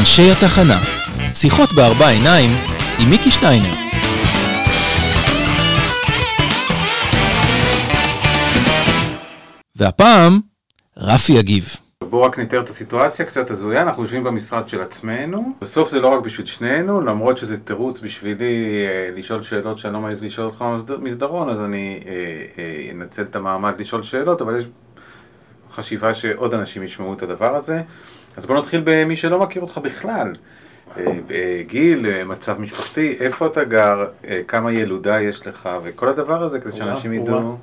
אנשי התחנה, שיחות בארבע עיניים עם מיקי שטיינר. והפעם, רפי יגיב. בואו רק נתאר את הסיטואציה קצת הזויה, אנחנו יושבים במשרד של עצמנו, בסוף זה לא רק בשביל שנינו, למרות שזה תירוץ בשבילי אה, לשאול שאלות שאני לא מעז לשאול אותך במסדרון, אז אני אה, אה, אנצל את המעמד לשאול שאלות, אבל יש חשיבה שעוד אנשים ישמעו את הדבר הזה. אז בואו נתחיל במי שלא מכיר אותך בכלל. אה, אה, גיל, אה, מצב משפחתי, איפה אתה גר, כמה ילודה יש לך, וכל הדבר הזה, כדי שאנשים ידעו,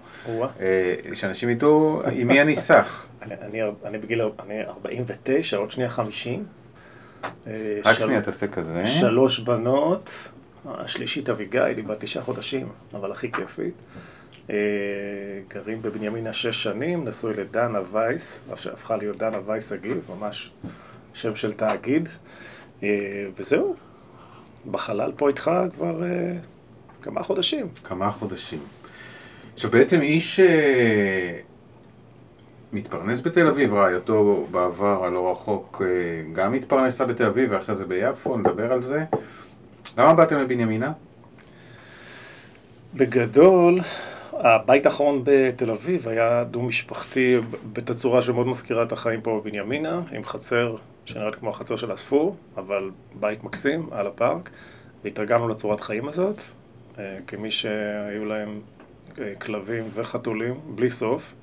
שאנשים ידעו עם מי אני סח. אני בגיל, אני 49, עוד שנייה 50. רק שנייה תעשה כזה. שלוש בנות, השלישית אביגיל, היא בת תשעה חודשים, אבל הכי כיפית. גרים בבנימינה שש שנים, נשוי לדנה וייס, שהפכה להיות דנה וייס אגיב, ממש שם של תאגיד. אה, וזהו, בחלל פה איתך כבר אה, כמה חודשים. כמה חודשים. עכשיו בעצם איש אה, מתפרנס בתל אביב, רעייתו בעבר הלא רחוק גם התפרנסה בתל אביב ואחרי זה ביפו, נדבר על זה. למה באתם לבנימינה? בגדול, הבית האחרון בתל אביב היה דו-משפחתי בתצורה שמאוד מזכירה את החיים פה בבנימינה, עם חצר שנראית כמו החצר של הספור, אבל בית מקסים על הפארק, והתרגלנו לצורת חיים הזאת, אה, כמי שהיו להם אה, כלבים וחתולים בלי סוף.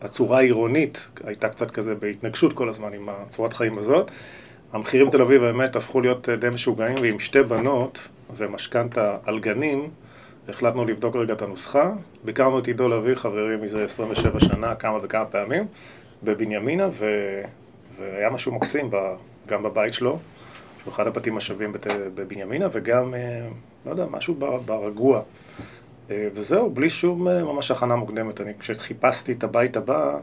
הצורה העירונית הייתה קצת כזה בהתנגשות כל הזמן עם הצורת חיים הזאת. המחירים בתל אביב באמת הפכו להיות אה, די משוגעים, ועם שתי בנות ומשכנתה על גנים, החלטנו לבדוק רגע את הנוסחה. ביקרנו את עידו לביא, חברי מזה 27 שנה, כמה וכמה פעמים, בבנימינה, ו... והיה משהו מקסים גם בבית שלו, שהוא אחד הבתים השווים בבנימינה, וגם, אה, לא יודע, משהו ברגוע. אה, וזהו, בלי שום אה, ממש הכנה מוקדמת. אני, כשחיפשתי את הבית הבא,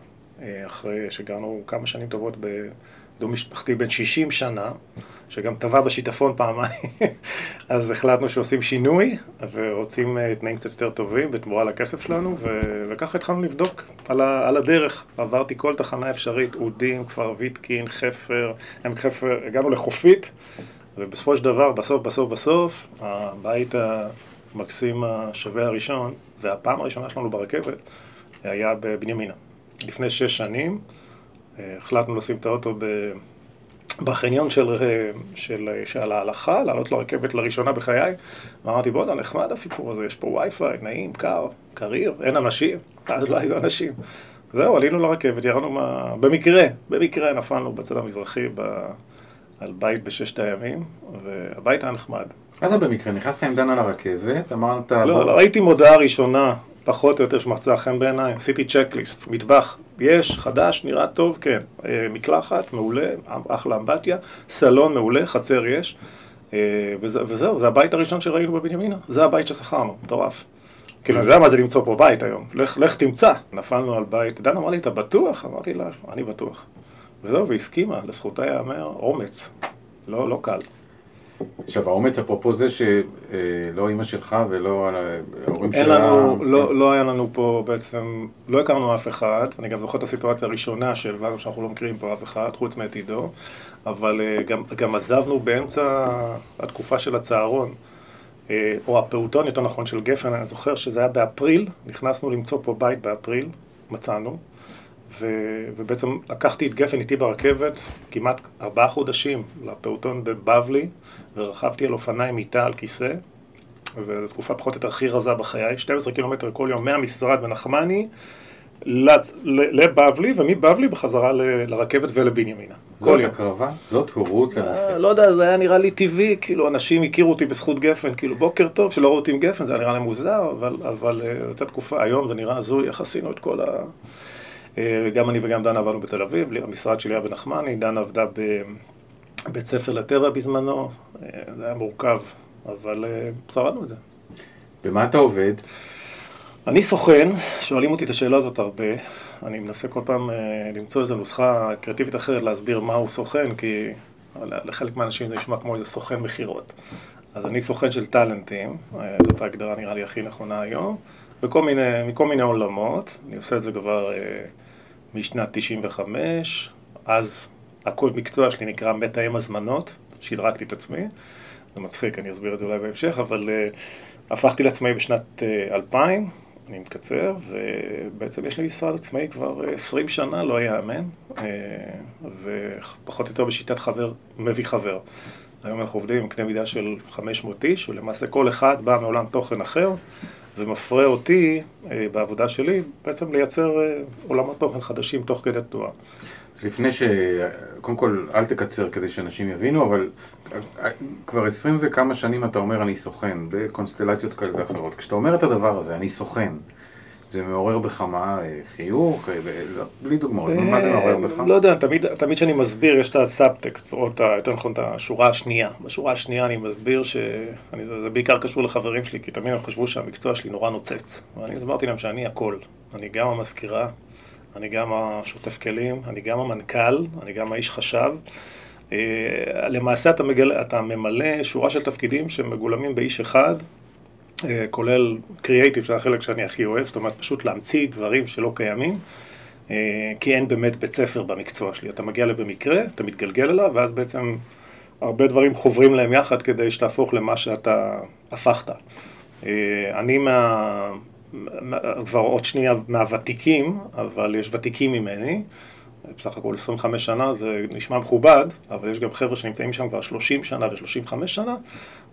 אחרי שגרנו כמה שנים טובות בדו משפחתי בן 60 שנה, שגם טבע בשיטפון פעמיים, אז החלטנו שעושים שינוי ורוצים אה, תנאים קצת יותר טובים בתמורה לכסף שלנו, ו- וככה התחלנו לבדוק על, ה- על הדרך. עברתי כל תחנה אפשרית, אודים, כפר ויטקין, חפר, עמק חפר, הגענו לחופית, ובסופו של דבר, בסוף, בסוף, בסוף, הבית המקסים השווה הראשון, והפעם הראשונה שלנו ברכבת, היה בבנימינה. לפני שש שנים, החלטנו לשים את האוטו ב... בחניון של, של, של ההלכה, לעלות לרכבת לראשונה בחיי, ואמרתי, בוא, זה נחמד הסיפור הזה, יש פה וי-פיי, נעים, קר, קריר, אין אנשים, אז לא היו אנשים. זהו, עלינו לרכבת, ירדנו מה... במקרה, במקרה נפלנו בצד המזרחי ב... על בית בששת הימים, והבית היה נחמד. מה זה במקרה? נכנסת עם דנה לרכבת, אמרת... לא, בוא... לא, ראיתי מודעה ראשונה פחות או יותר שמצאה חן בעיניי, עשיתי צ'קליסט, מטבח, יש, חדש, נראה טוב, כן, אה, מקלחת, מעולה, אחלה אמבטיה, סלון מעולה, חצר יש, אה, וזה, וזהו, זה הבית הראשון שראינו בבנימינה, זה הבית ששכרנו, מטורף. כאילו, אני יודע מה זה למצוא פה בית היום, לך, לך תמצא. נפלנו על בית, דן אמר לי, אתה בטוח? אמרתי לה, אני בטוח. וזהו, והסכימה, לזכותה ייאמר, אומץ, לא, לא קל. עכשיו האומץ אפרופו זה שלא אימא שלך ולא ההורים שלה... לנו, לא, לא היה לנו פה בעצם, לא הכרנו אף אחד, אני גם זוכר את הסיטואציה הראשונה שהבנו שאנחנו לא מכירים פה אף אחד, חוץ מאת עידו, אבל אה, גם, גם עזבנו באמצע התקופה של הצהרון, אה, או הפעוטון יותר נכון של גפן, אני זוכר שזה היה באפריל, נכנסנו למצוא פה בית באפריל, מצאנו. ו, ובעצם לקחתי את גפן איתי ברכבת כמעט ארבעה חודשים לפעוטון בבבלי, ורכבתי על אופניים איתה על כיסא, וזו תקופה פחות או יותר הכי רזה בחיי, 12 קילומטר כל יום מהמשרד בנחמני לבבלי, ומבבלי בחזרה ל, לרכבת ולבנימינה. זאת הקרבה? זאת הורות למופת. אה, לא יודע, זה היה נראה לי טבעי, כאילו אנשים הכירו אותי בזכות גפן, כאילו בוקר טוב, שלא ראו אותי עם גפן, זה היה נראה להם מוזר, אבל, אבל אה, הייתה תקופה, היום זה נראה הזוי, איך עשינו את כל ה... אה, גם אני וגם דנה עבדנו בתל אביב, המשרד שלי היה בנחמני, דנה עבדה בבית ספר לטבע בזמנו, אה, זה היה מורכב, אבל אה, שרדנו את זה. במה אתה עובד? אני סוכן, שואלים אותי את השאלה הזאת הרבה, אני מנסה כל פעם למצוא איזו נוסחה קריאטיבית אחרת להסביר מהו סוכן, כי לחלק מהאנשים זה נשמע כמו איזה סוכן מכירות. אז אני סוכן של טאלנטים, זאת ההגדרה נראה לי הכי נכונה היום, בכל מיני, מכל מיני עולמות, אני עושה את זה כבר... משנת 95, אז הקוד מקצוע שלי נקרא מתאם הזמנות, שדרגתי את עצמי. זה מצחיק, אני אסביר את זה אולי בהמשך, אבל uh, הפכתי לעצמאי בשנת uh, 2000, אני מקצר, ובעצם יש לי משרד עצמאי כבר 20 שנה, לא יאמן, uh, ופחות או יותר בשיטת חבר מביא חבר. היום אנחנו עובדים עם קנה מידה של 500 איש, ולמעשה כל אחד בא מעולם תוכן אחר, ומפרה אותי אה, בעבודה שלי בעצם לייצר אה, עולמות תוכן חדשים תוך כדי תנועה. אז לפני ש... קודם כל, אל תקצר כדי שאנשים יבינו, אבל אה, כבר עשרים וכמה שנים אתה אומר אני סוכן, בקונסטלציות כאלה ואחרות. כשאתה אומר את הדבר הזה, אני סוכן, זה מעורר בך מה, חיוך? לא, בלי דוגמאות, מה זה מעורר בך? לא יודע, תמיד כשאני מסביר, יש את הסאבטקסט, או את, יותר נכון, את השורה השנייה. בשורה השנייה אני מסביר שזה בעיקר קשור לחברים שלי, כי תמיד הם חשבו שהמקצוע שלי נורא נוצץ. ואני הסברתי להם שאני הכל. אני גם המזכירה, אני גם השוטף כלים, אני גם המנכ"ל, אני גם האיש חשב. אה, למעשה אתה, מגל... אתה ממלא שורה של תפקידים שמגולמים באיש אחד, אה, כולל קריאייטיב, שזה החלק שאני הכי אוהב, זאת אומרת פשוט להמציא דברים שלא קיימים, אה, כי אין באמת בית ספר במקצוע שלי. אתה מגיע אליו במקרה, אתה מתגלגל אליו, ואז בעצם הרבה דברים חוברים להם יחד כדי שתהפוך למה שאתה הפכת. אני מה... כבר עוד שנייה מהוותיקים, אבל יש ותיקים ממני. בסך הכל 25 שנה זה נשמע מכובד, אבל יש גם חבר'ה שנמצאים שם כבר 30 שנה ו-35 שנה,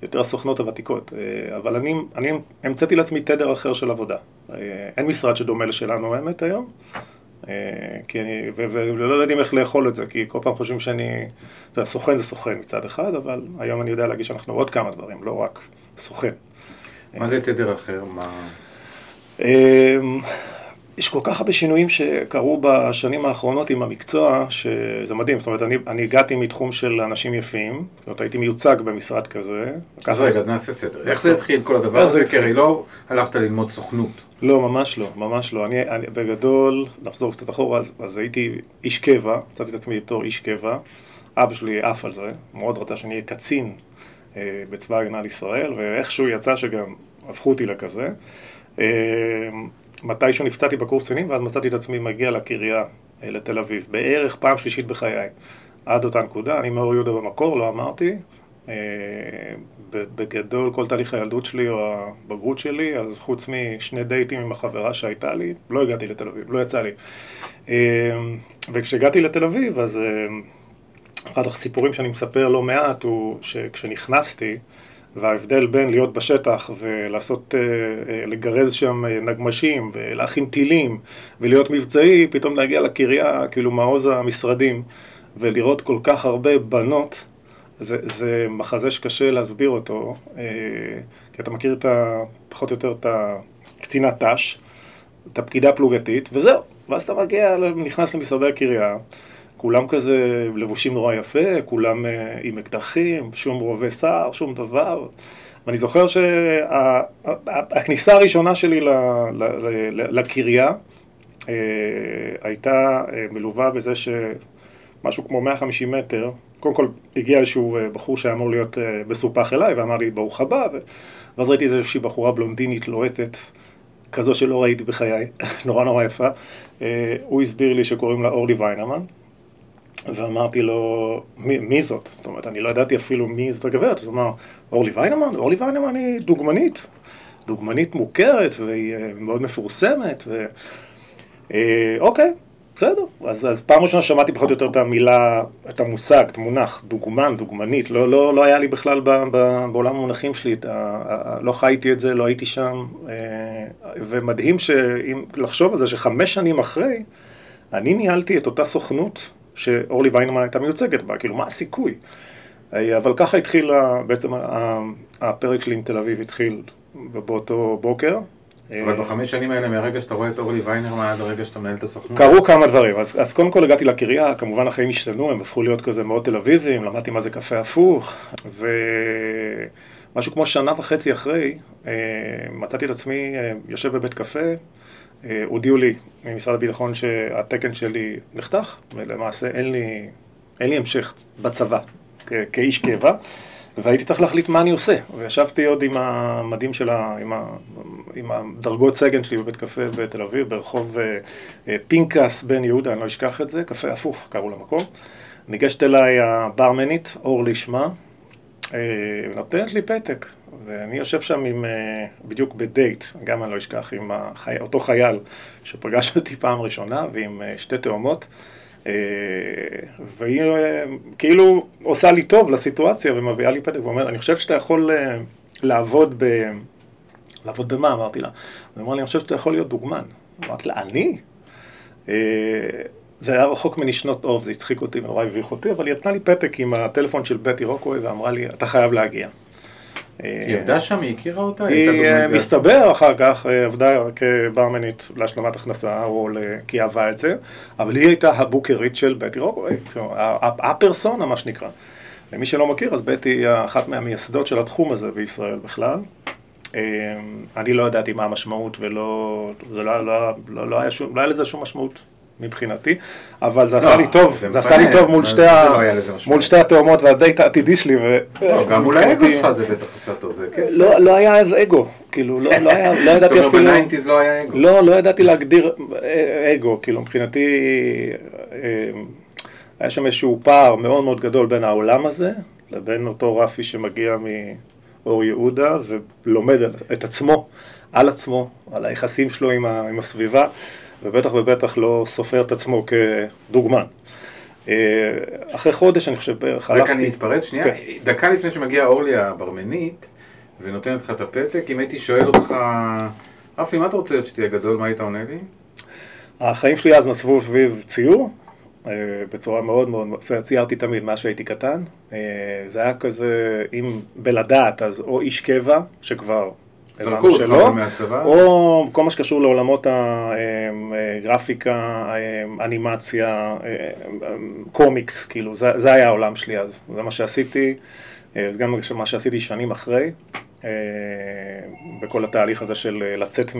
יותר הסוכנות הוותיקות. אה, אבל אני, אני המצאתי לעצמי תדר אחר של עבודה. אה, אין משרד שדומה לשלנו האמת היום, אה, ולא יודעים איך לאכול את זה, כי כל פעם חושבים שאני, אתה יודע, סוכן זה סוכן מצד אחד, אבל היום אני יודע להגיד שאנחנו עוד כמה דברים, לא רק סוכן. מה זה תדר אחר? מה... יש כל כך הרבה שינויים שקרו בשנים האחרונות עם המקצוע, שזה מדהים. זאת אומרת, אני, אני הגעתי מתחום של אנשים יפים, זאת אומרת, הייתי מיוצג במשרד כזה. אז רגע, נעשה סדר. איך זה התחיל כל הדבר הזה? כי הרי לא הלכת ללמוד סוכנות. לא, ממש לא, ממש לא. אני, אני בגדול, נחזור קצת אחורה, אז, אז הייתי איש קבע, מצאתי את עצמי בתור איש קבע. אבא שלי עף על זה, מאוד רצה שאני אהיה קצין אה, בצבא ההגנה לישראל, ואיכשהו יצא שגם הפכו אותי לכזה. אה, מתישהו נפצעתי בקורס קצינים, ואז מצאתי את עצמי מגיע לקריה אה, לתל אביב, בערך פעם שלישית בחיי. עד אותה נקודה, אני מאור יהודה במקור, לא אמרתי. אה, בגדול, כל תהליך הילדות שלי או הבגרות שלי, אז חוץ משני דייטים עם החברה שהייתה לי, לא הגעתי לתל אביב, לא יצא לי. וכשהגעתי לתל אביב, אז אחד הסיפורים שאני מספר לא מעט הוא שכשנכנסתי, וההבדל בין להיות בשטח ולעשות, אה, אה, לגרז שם אה, נגמשים ולהכין טילים ולהיות מבצעי, פתאום להגיע לקריה, כאילו מעוז המשרדים, ולראות כל כך הרבה בנות, זה, זה מחזה שקשה להסביר אותו, כי אתה מכיר את ה, פחות או יותר את הקצינת ת"ש, את הפקידה פלוגתית, וזהו. ואז אתה מגיע, נכנס למשרדי הקריה. כולם כזה לבושים נורא יפה, כולם אה, עם אקדחים, שום רובה שר, שום דבר. ואני זוכר שהכניסה הראשונה שלי לקריה אה, הייתה אה, מלווה בזה שמשהו כמו 150 מטר, קודם כל הגיע איזשהו בחור שהיה אמור להיות מסופח אליי ואמר לי ברוך הבא, ואז ראיתי איזושהי בחורה בלונדינית לוהטת. כזו שלא ראיתי בחיי, נורא נורא יפה. הוא הסביר לי שקוראים לה אורלי ויינרמן, ואמרתי לו, מי, מי זאת? זאת אומרת, אני לא ידעתי אפילו מי זאת הגברת. אז הוא אמר, אורלי ויינמן? אורלי ויינמן היא דוגמנית. דוגמנית מוכרת, והיא אה, מאוד מפורסמת, ו... אה, אוקיי, בסדר. אז, אז פעם ראשונה שמעתי פחות או יותר את המילה, את המושג, את המונח, דוגמן, דוגמנית. לא, לא, לא היה לי בכלל ב, ב, בעולם המונחים שלי, את ה, לא חייתי את זה, לא הייתי שם. אה, ומדהים שאם לחשוב על זה שחמש שנים אחרי, אני ניהלתי את אותה סוכנות שאורלי ויינמן הייתה מיוצגת בה, כאילו מה הסיכוי? אה, אבל ככה התחיל, בעצם הפרק שלי עם תל אביב התחיל באותו בוקר. אבל בחמש שנים האלה, מהרגע שאתה רואה את אורלי ויינרמן עד הרגע שאתה מנהל את הסוכנות? קרו כמה דברים. אז, אז קודם כל הגעתי לקריה, כמובן החיים השתנו, הם הפכו להיות כזה מאוד תל אביבים, למדתי מה זה קפה הפוך, ומשהו כמו שנה וחצי אחרי, אה, מצאתי את עצמי אה, יושב בבית קפה, אה, הודיעו לי ממשרד הביטחון שהתקן שלי נחתך, ולמעשה אין לי, אין לי המשך בצבא כאיש קבע, והייתי צריך להחליט מה אני עושה. וישבתי עוד עם המדים של ה... עם, ה, עם הדרגות סגן שלי בבית קפה בתל אביב, ברחוב אה, אה, פינקס בן יהודה, אני לא אשכח את זה, קפה הפוך קראו למקום. ניגשת אליי הברמנית, אורלי שמה, אה, ונותנת לי פתק, ואני יושב שם עם, אה, בדיוק בדייט, גם אני לא אשכח, עם החי... אותו חייל שפגש אותי פעם ראשונה, ועם אה, שתי תאומות. והיא כאילו עושה לי טוב לסיטואציה ומביאה לי פתק ואומרת, אני חושב שאתה יכול לעבוד ב... לעבוד במה? אמרתי לה. היא אמרה לי, אני חושב שאתה יכול להיות דוגמן. אמרתי לה, אני? זה היה רחוק ממני שנות אור, זה הצחיק אותי ונורא הביך אותי, אבל היא נתנה לי פתק עם הטלפון של בטי רוקווי ואמרה לי, אתה חייב להגיע. היא עבדה שם? היא הכירה אותה? היא אה, מסתבר אחר כך, אה, עבדה כברמנית להשלמת הכנסה, או כי היא אהבה את זה, אבל היא הייתה הבוקרית של בטי רוקווי, הפרסונה מה שנקרא. למי שלא מכיר, אז בטי היא אחת מהמייסדות של התחום הזה בישראל בכלל. אה, אני לא ידעתי מה המשמעות ולא, זה לא, לא, לא, לא היה שום, לא היה לזה שום משמעות מבחינתי, אבל זה עשה לא, לי טוב, זה עשה לי טוב מול שתי לא התאומות והדייט העתידי שלי. לא, גם מול האגו שלך זה בטח עשה טוב, זה כיף. לא היה איזה אגו, כאילו, לא ידעתי אפילו... ב nineties לא היה אגו. לא, לא ידעתי להגדיר אה, אגו, כאילו מבחינתי אה, היה שם איזשהו פער מאוד מאוד גדול בין העולם הזה לבין אותו רפי שמגיע מאור יהודה ולומד את עצמו, על עצמו, על היחסים שלו עם הסביבה. ובטח ובטח לא סופר את עצמו כדוגמן. אה, אחרי חודש, אני חושב, בערך הלכתי... רק אני אתפרץ שנייה. כן. דקה לפני שמגיעה אורלי הברמנית, ונותנת לך את הפתק, אם הייתי שואל אותך, רפי, מה אתה רוצה להיות שתהיה גדול, מה היית עונה לי? החיים שלי אז נסבו סביב ציור, אה, בצורה מאוד מאוד, ציירתי תמיד מאז שהייתי קטן. אה, זה היה כזה, אם בלדעת, אז או איש קבע, שכבר זרקו אותך מהצבא? או כל מה שקשור לעולמות הגרפיקה, אנימציה, קומיקס, כאילו, זה, זה היה העולם שלי אז. זה מה שעשיתי, אה, זה גם מה שעשיתי שנים אחרי, אה, בכל התהליך הזה של אה, לצאת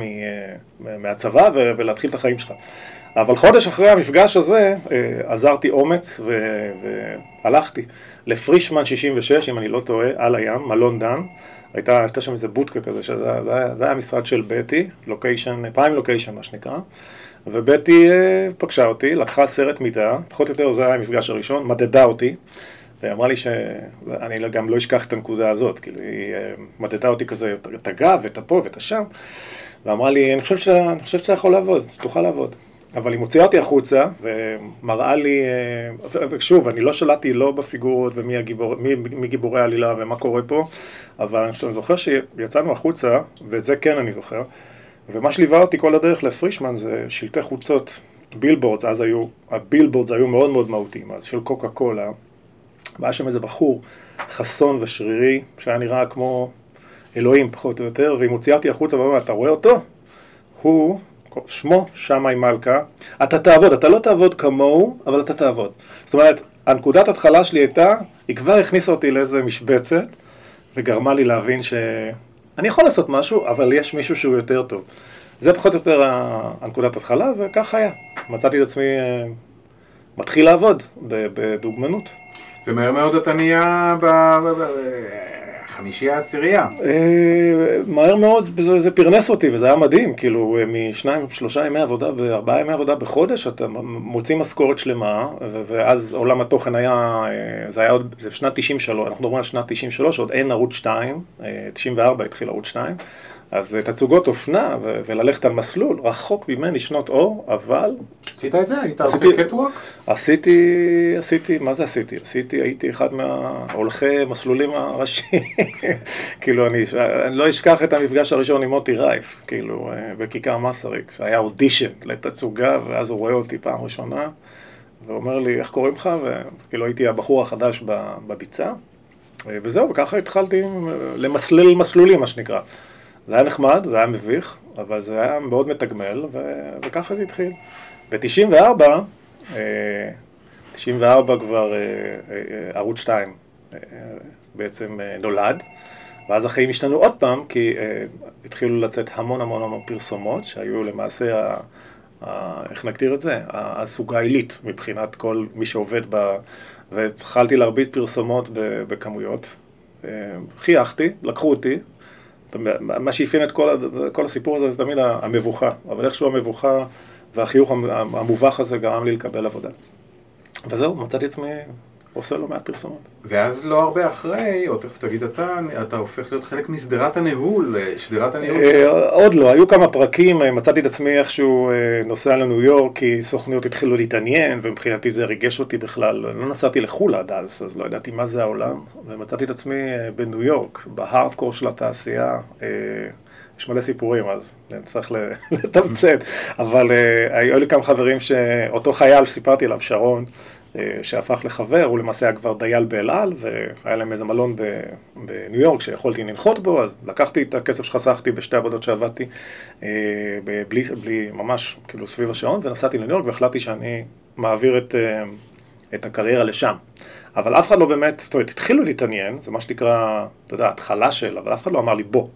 מהצבא ולהתחיל את החיים שלך. אבל חודש אחרי המפגש הזה, עזרתי אומץ והלכתי לפרישמן 66, אם אני לא טועה, על הים, מלון דן. הייתה, הייתה שם איזה בוטקה כזה, שזה היה, היה המשרד של בטי, לוקיישן, פריים לוקיישן מה שנקרא, ובטי אה, פגשה אותי, לקחה סרט מידה, פחות או יותר זה היה המפגש הראשון, מדדה אותי, ואמרה לי שאני גם לא אשכח את הנקודה הזאת, כאילו היא אה, מדדה אותי כזה, את הגב, את הפה ואת השם, ואמרה לי, אני חושב שאתה יכול לעבוד, תוכל לעבוד. אבל היא מוציאה אותי החוצה ומראה לי, שוב, אני לא שלטתי לא בפיגורות ומי הגיבור, מי, מי גיבורי העלילה ומה קורה פה, אבל אני חושב, אני זוכר שיצאנו החוצה, ואת זה כן אני זוכר, ומה שליווה אותי כל הדרך לפרישמן זה שלטי חוצות, billboards, אז היו, ה billboards היו מאוד מאוד מהותיים, אז של קוקה קולה, והיה שם איזה בחור חסון ושרירי, שהיה נראה כמו אלוהים פחות או יותר, והיא מוציאה אותי החוצה ואומרת, אתה רואה אותו? הוא שמו שמאי מלכה, אתה תעבוד, אתה לא תעבוד כמוהו, אבל אתה תעבוד. זאת אומרת, הנקודת התחלה שלי הייתה, היא כבר הכניסה אותי לאיזה משבצת, וגרמה לי להבין שאני יכול לעשות משהו, אבל יש מישהו שהוא יותר טוב. זה פחות או יותר הנקודת התחלה, וכך היה. מצאתי את עצמי אה, מתחיל לעבוד בדוגמנות. ומהר מאוד אתה נהיה חמישייה עשירייה. אה, מהר מאוד זה פרנס אותי וזה היה מדהים, כאילו משניים, שלושה ימי עבודה וארבעה ימי עבודה בחודש אתה מוציא משכורת שלמה ואז עולם התוכן היה, אה, זה היה עוד, זה שנת 93, אנחנו מדברים על שנת 93, עוד אין ערוץ 2, 94 אה, התחיל ערוץ 2 אז תצוגות אופנה וללכת על מסלול, רחוק ממני שנות אור, אבל... עשית את זה? היית עושה קטוואק? עשיתי, עשיתי, מה זה עשיתי? עשיתי, הייתי אחד מההולכי מסלולים הראשיים. כאילו, אני, אני לא אשכח את המפגש הראשון עם מוטי רייף, כאילו, אה, בכיכר מסריק, זה היה אודישן לתצוגה, ואז הוא רואה אותי פעם ראשונה, ואומר לי, איך קוראים לך? וכאילו הייתי הבחור החדש בביצה, אה, וזהו, וככה התחלתי למסלל מסלולים, מה שנקרא. זה היה נחמד, זה היה מביך, אבל זה היה מאוד מתגמל, ו- וככה זה התחיל. ב-94, 94 אה, כבר אה, אה, ערוץ 2 בעצם נולד, ואז החיים השתנו עוד פעם, כי התחילו לצאת המון המון המון פרסומות, שהיו למעשה, איך נגדיר את זה? הסוגה העילית מבחינת כל מי שעובד ב... והתחלתי להרביץ פרסומות בכמויות. חייכתי, לקחו אותי, מה שאפיין את כל, כל הסיפור הזה זה תמיד המבוכה, אבל איכשהו המבוכה והחיוך המובך הזה גרם לי לקבל עבודה. וזהו, מצאתי עצמי עושה לא מעט פרסומות. ואז לא הרבה אחרי, או תכף תגיד אתה, אתה הופך להיות חלק משדרת הניהול, אה, שדרת הניהול. אה, עוד לא, היו כמה פרקים, אה, מצאתי את עצמי איכשהו נוסע לניו יורק, כי סוכניות התחילו להתעניין, ומבחינתי זה ריגש אותי בכלל. לא נסעתי לחו"ל עד אז, אז לא ידעתי מה זה העולם, ומצאתי את עצמי בניו יורק, בהארדקור של התעשייה. יש מלא סיפורים אז, צריך לתמצת, אבל היו לי כמה חברים שאותו חייל שסיפרתי עליו, שרון, שהפך לחבר, הוא למעשה היה כבר דייל באל על, והיה להם איזה מלון בניו יורק שיכולתי לנחות בו, אז לקחתי את הכסף שחסכתי בשתי עבודות שעבדתי, אה, בלי, בלי, ממש כאילו סביב השעון, ונסעתי לניו יורק והחלטתי שאני מעביר את, אה, את הקריירה לשם. אבל אף אחד לא באמת, זאת אומרת, התחילו להתעניין, זה מה שנקרא, אתה יודע, התחלה של, אבל אף אחד לא אמר לי בוא.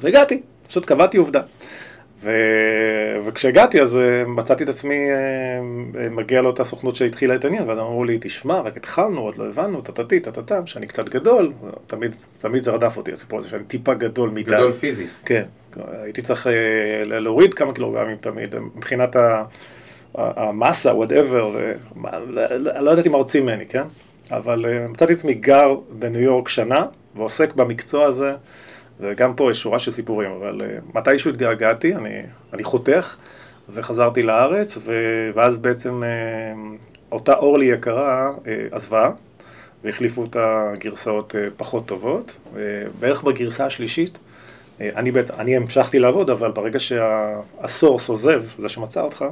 והגעתי, פשוט קבעתי עובדה. ו... וכשהגעתי אז אה, מצאתי את עצמי אה, אה, מגיע לאותה סוכנות שהתחילה את העניין, ואז אמרו לי, תשמע, רק התחלנו, עוד לא הבנו, טטטי, טטטם, שאני קצת גדול, תמיד, תמיד זה רדף אותי, הסיפור הזה, שאני טיפה גדול מדי. גדול פיזי. כן, הייתי צריך להוריד כמה קילוגרמים תמיד, מבחינת המסה, whatever, לא ידעתי מה רוצים ממני, כן? אבל מצאתי את עצמי גר בניו יורק שנה, ועוסק במקצוע הזה. וגם פה יש שורה של סיפורים, אבל אה, מתישהו התגעגעתי, אני, אני חותך, וחזרתי לארץ, ו, ואז בעצם אה, אותה אורלי יקרה אה, עזבה, והחליפו אותה גרסאות פחות טובות. בערך בגרסה השלישית, אני בעצם, אני המשכתי לעבוד, אבל ברגע שהסורס עוזב, זה שמצא אותך,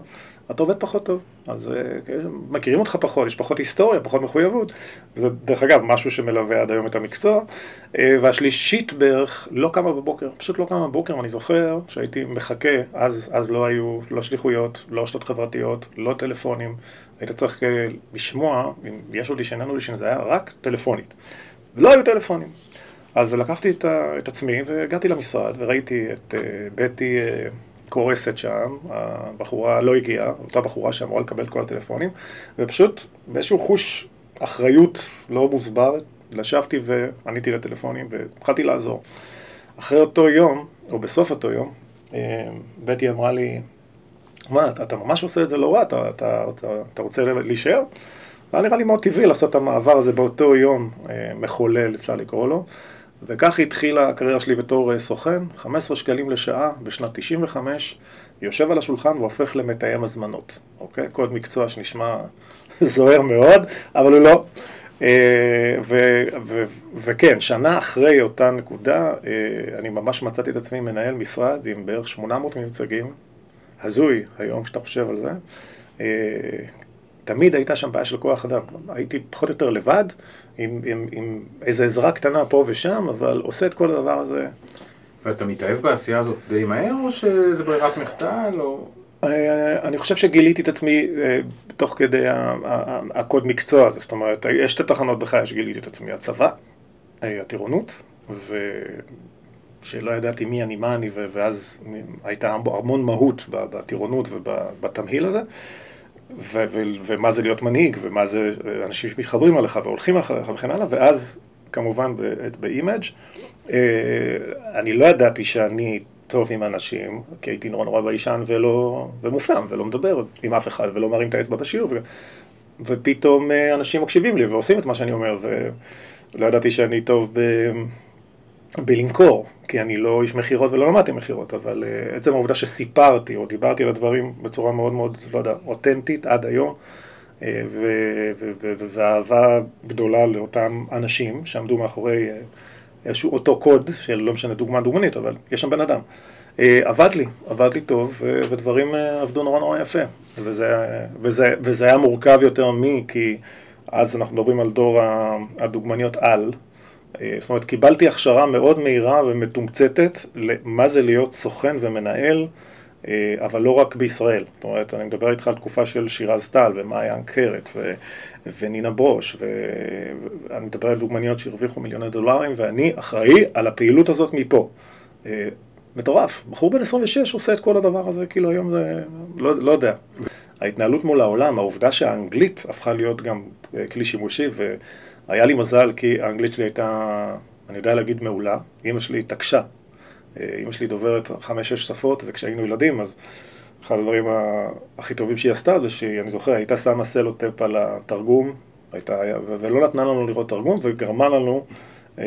אתה עובד פחות טוב. אז אה, כן, מכירים אותך פחות, יש פחות היסטוריה, פחות מחויבות. וזה דרך אגב משהו שמלווה עד היום את המקצוע. אה, והשלישית בערך לא קמה בבוקר, פשוט לא קמה בבוקר, אני זוכר שהייתי מחכה, אז, אז לא היו לא שליחויות, לא רשתות חברתיות, לא טלפונים. היית צריך אה, לשמוע, אם יש עוד לישן, אין עוד זה היה רק טלפונית. ולא היו טלפונים. אז לקחתי את, את עצמי והגעתי למשרד וראיתי את בטי קורסת שם, הבחורה לא הגיעה, אותה בחורה שאמורה לקבל את כל הטלפונים, ופשוט באיזשהו חוש אחריות לא מוסבר, ישבתי ועניתי לטלפונים והתחלתי לעזור. אחרי אותו יום, או בסוף אותו יום, אה, בטי אמרה לי, מה, אתה, אתה ממש עושה את זה לא רע, אתה, אתה, אתה, אתה רוצה להישאר? היה נראה לי מאוד טבעי לעשות את המעבר הזה באותו יום אה, מחולל, אפשר לקרוא לו. וכך התחילה הקריירה שלי בתור אה, סוכן, 15 שקלים לשעה בשנת 95, יושב על השולחן והופך למתאם הזמנות, אוקיי? קוד מקצוע שנשמע זוהר מאוד, אבל הוא לא. אה, וכן, שנה אחרי אותה נקודה, אה, אני ממש מצאתי את עצמי מנהל משרד עם בערך 800 מיוצגים, הזוי היום כשאתה חושב על זה. תמיד הייתה שם בעיה של כוח אדם. הייתי פחות או יותר לבד, עם, עם, עם איזו עזרה קטנה פה ושם, אבל עושה את כל הדבר הזה. ואתה מתאהב בעשייה הזאת די מהר, או שזה ברירת מחדל, או... אה, אני חושב שגיליתי את עצמי אה, תוך כדי הקוד מקצוע הזה, זאת אומרת, יש שתי תחנות בחיי שגיליתי את עצמי, הצבא, אה, הטירונות, ושלא ידעתי מי אני, מה אני, ואז הייתה המון מהות בטירונות ובתמהיל הזה. ו- ו- ומה זה להיות מנהיג, ומה זה אנשים שמתחברים עליך והולכים אחריך וכן הלאה, ואז כמובן באימג' אה, אני לא ידעתי שאני טוב עם אנשים, כי הייתי נורא נורא ביישן ולא, ומופנם, ולא מדבר עם אף אחד, ולא מרים את האצבע בשיעור, ו, ופתאום אה, אנשים מקשיבים לי ועושים את מה שאני אומר, ולא ידעתי שאני טוב ב... בלמכור, כי אני לא איש מכירות ולא למדתי מכירות, אבל uh, עצם העובדה שסיפרתי או דיברתי על הדברים בצורה מאוד מאוד, לא יודע, אותנטית עד היום, uh, ואהבה גדולה לאותם אנשים שעמדו מאחורי uh, איזשהו אותו קוד של לא משנה דוגמה דוגמנית, אבל יש שם בן אדם. Uh, עבד לי, עבד לי טוב, uh, ודברים uh, עבדו נורא נורא יפה. וזה, וזה, וזה היה מורכב יותר מי, כי אז אנחנו מדברים על דור הדוגמניות על. אה, זאת אומרת, קיבלתי הכשרה מאוד מהירה ומתומצתת למה זה להיות סוכן ומנהל, אה, אבל לא רק בישראל. זאת אומרת, אני מדבר איתך על תקופה של שירז טל ומעיין קרת ו... ונינה ברוש, ואני מדבר על דוגמניות שהרוויחו מיליוני דולרים, ואני אחראי על הפעילות הזאת מפה. אה, מטורף. בחור בן 26 עושה את כל הדבר הזה, כאילו היום זה... לא, לא יודע. ההתנהלות מול העולם, העובדה שהאנגלית הפכה להיות גם כלי שימושי, ו... היה לי מזל כי האנגלית שלי הייתה, אני יודע להגיד מעולה, אימא שלי התעקשה. אה, אימא שלי דוברת חמש-שש שפות, וכשהיינו ילדים אז אחד הדברים הכי טובים שהיא עשתה זה שאני זוכר, הייתה שמה סלוטפ על התרגום, הייתה, ולא נתנה לנו לראות תרגום, וגרמה לנו, אה,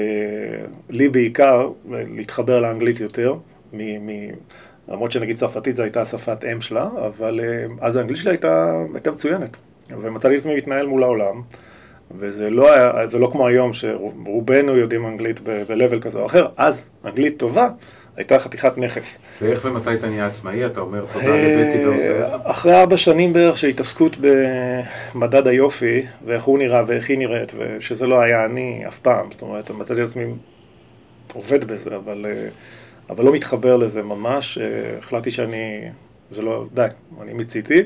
לי בעיקר, להתחבר לאנגלית יותר, מ, מ, למרות שנגיד צרפתית זו הייתה שפת אם שלה, אבל אה, אז האנגלית שלה הייתה, הייתה מצוינת. ומצאתי את עצמי מתנהל מול העולם, וזה לא, היה, לא כמו היום שרובנו יודעים אנגלית ב-level כזה או אחר, אז אנגלית טובה. הייתה חתיכת נכס. ואיך ומתי אתה נהיה עצמאי? אתה אומר תודה לבטי ועוזב? אחרי ארבע שנים בערך של התעסקות במדד היופי, ואיך הוא נראה ואיך היא נראית, ושזה לא היה אני אף פעם, זאת אומרת, מצאתי עצמי עובד בזה, אבל, אבל לא מתחבר לזה ממש. החלטתי שאני, זה לא, די, אני מיציתי.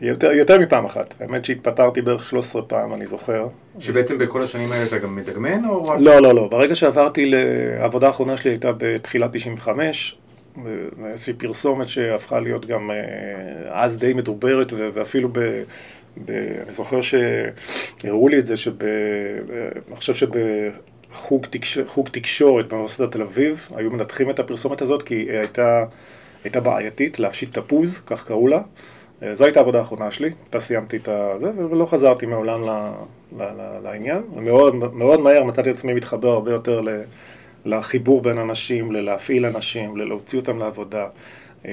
יותר, יותר מפעם אחת. האמת שהתפטרתי בערך 13 פעם, אני זוכר. שבעצם בכל השנים האלה אתה גם מדגמן או רק... לא, לא, לא. ברגע שעברתי לעבודה האחרונה שלי הייתה בתחילת 95, איזושהי פרסומת שהפכה להיות גם אה, אז די מדוברת, ואפילו ב... ב... אני זוכר שהראו לי את זה, שב... אני חושב שבחוג תקש... תקשורת באוניברסיטת תל אביב, היו מנתחים את הפרסומת הזאת כי היא הייתה, הייתה בעייתית, להפשיט תפוז, כך קראו לה. אה, זו הייתה העבודה האחרונה שלי, אתה סיימתי את זה, ולא חזרתי מעולם ל, ל, ל, לעניין. מאוד, מאוד מהר מצאתי עצמי מתחבר הרבה יותר ל, לחיבור בין אנשים, ללהפעיל אנשים, ללהוציא אותם לעבודה. אה,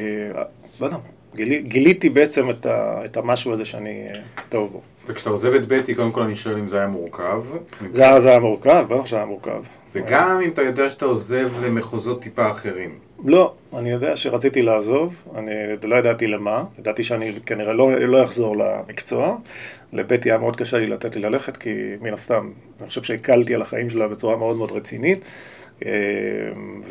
לא יודע, גילי, גיליתי בעצם את, ה, את המשהו הזה שאני אה, טוב בו. וכשאתה עוזב את בטי, קודם כל אני שואל אם זה היה מורכב. זה, זה היה מורכב, בטח שזה היה מורכב. וגם אם אתה יודע שאתה עוזב למחוזות טיפה אחרים. לא, אני יודע שרציתי לעזוב, אני לא ידעתי למה, ידעתי שאני כנראה לא, לא אחזור למקצוע. לבטי היה מאוד קשה לי לתת לי ללכת, כי מן הסתם, אני חושב שהקלתי על החיים שלה בצורה מאוד מאוד רצינית. אה,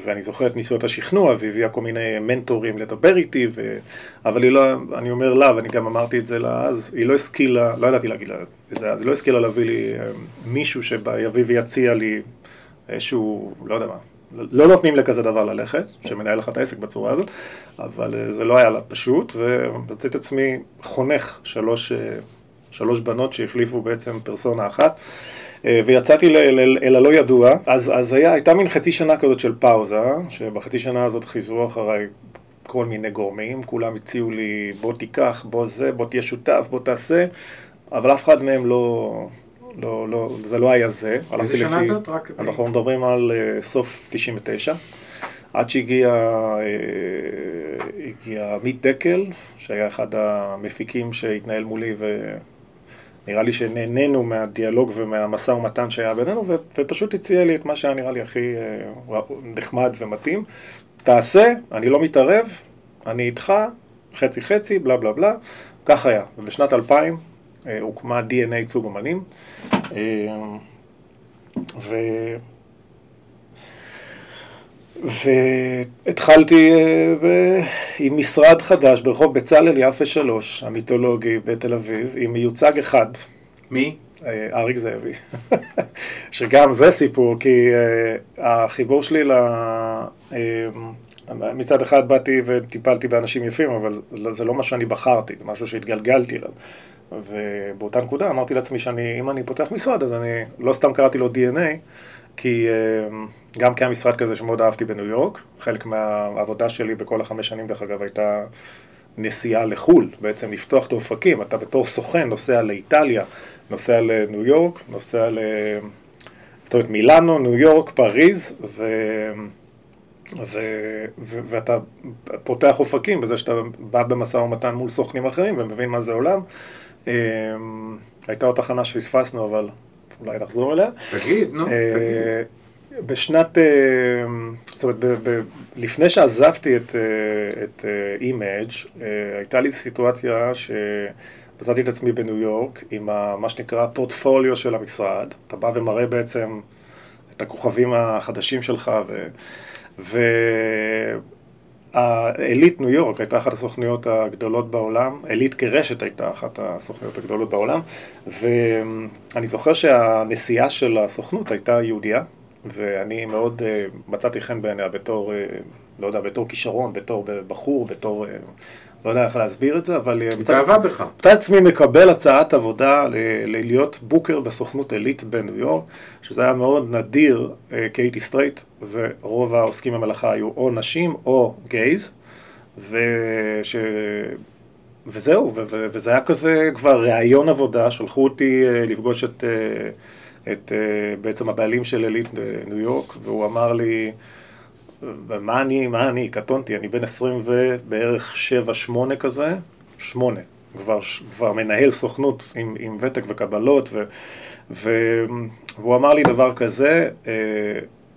ואני זוכר את ניסיונות השכנוע, והביאה כל מיני מנטורים לדבר איתי, ו... אבל היא לא, אני אומר לה, ואני גם אמרתי את זה לה אז, היא לא השכילה, לא ידעתי להגיד לה את זה, אז היא לא השכילה להביא לי אה, מישהו שיביא ויציע לי איזשהו, לא יודע מה, לא נותנים לכזה דבר ללכת, שמנהל לך את העסק בצורה הזאת, אבל אה, זה לא היה לה פשוט, ומצאתי את עצמי חונך שלוש, אה, שלוש בנות שהחליפו בעצם פרסונה אחת. אה, ויצאתי אל, הלא ידוע, אז, אז היה, הייתה מין חצי שנה כזאת של פאוזה, שבחצי שנה הזאת חיזרו אחריי כל מיני גורמים, כולם הציעו לי בוא תיקח, בוא זה, בוא תהיה שותף, בוא תעשה, אבל אף אחד מהם לא, לא, לא, זה לא היה זה. איזה שנה לפי, זאת? רק... אנחנו מדברים על uh, סוף 99. עד שהגיע uh, הגיע עמית דקל, שהיה אחד המפיקים שהתנהל מולי, ונראה לי שנהנינו מהדיאלוג ומהמשא ומתן שהיה בינינו, ופשוט הציע לי את מה שהיה נראה לי הכי uh, נחמד ומתאים. תעשה, אני לא מתערב, אני איתך, חצי חצי, בלה בלה בלה, כך היה. ובשנת 2000 אה, הוקמה DNA ייצוג אמנים, אה, ו... והתחלתי אה, עם משרד חדש ברחוב בצלאל יפה 3, המיתולוגי בתל אביב, עם מיוצג אחד. מי? אריק זאבי. שגם זה סיפור, כי החיבור שלי ל... מצד אחד באתי וטיפלתי באנשים יפים, אבל זה לא מה שאני בחרתי, זה משהו שהתגלגלתי אליו. ובאותה נקודה אמרתי לעצמי שאני, אם אני פותח משרד, אז אני לא סתם קראתי לו DNA, כי אמ, גם כי המשרד כזה שמאוד אהבתי בניו יורק, חלק מהעבודה שלי בכל החמש שנים, דרך אגב, הייתה נסיעה לחו"ל, בעצם לפתוח את האופקים, אתה בתור סוכן נוסע לאיטליה, נוסע לניו יורק, נוסע ל... זאת אומרת מילאנו, ניו יורק, פריז, ו... ו... ו... ואתה פותח אופקים בזה שאתה בא במשא ומתן מול סוכנים אחרים ומבין מה זה עולם. אמ, הייתה עוד תחנה שפספסנו, אבל אולי נחזור אליה. תגיד, נו, אה, תגיד. בשנת, אה, זאת אומרת, ב, ב, לפני שעזבתי את, אה, את אימג', הייתה לי סיטואציה שמצאתי את עצמי בניו יורק עם מה שנקרא פורטפוליו של המשרד. אתה בא ומראה בעצם את הכוכבים החדשים שלך, ו, ו, האליט ניו יורק הייתה אחת הסוכניות הגדולות בעולם, אליט כרשת הייתה אחת הסוכניות הגדולות בעולם, ואני זוכר שהנשיאה של הסוכנות הייתה יהודייה, ואני מאוד אה, מצאתי חן בעיניה בתור, אה, לא יודע, בתור כישרון, בתור בחור, בתור... לא יודע איך להסביר את זה, אבל... התאהבה בך. מצא עצמי מקבל הצעת עבודה להיות booker בסוכנות אליט בניו יורק, שזה היה מאוד נדיר, כי הייתי סטרייט, ורוב העוסקים במלאכה היו או נשים או gays, וש... וזהו, ו- ו- וזה היה כזה כבר ראיון עבודה, שלחו אותי אה, לפגוש את, אה, את אה, בעצם הבעלים של אליט ניו יורק, והוא אמר לי, מה אני, מה אני, קטונתי, אני בן 20 ובערך 7-8 כזה, 8, כבר, כבר מנהל סוכנות עם, עם ותק וקבלות, ו, ו, והוא אמר לי דבר כזה,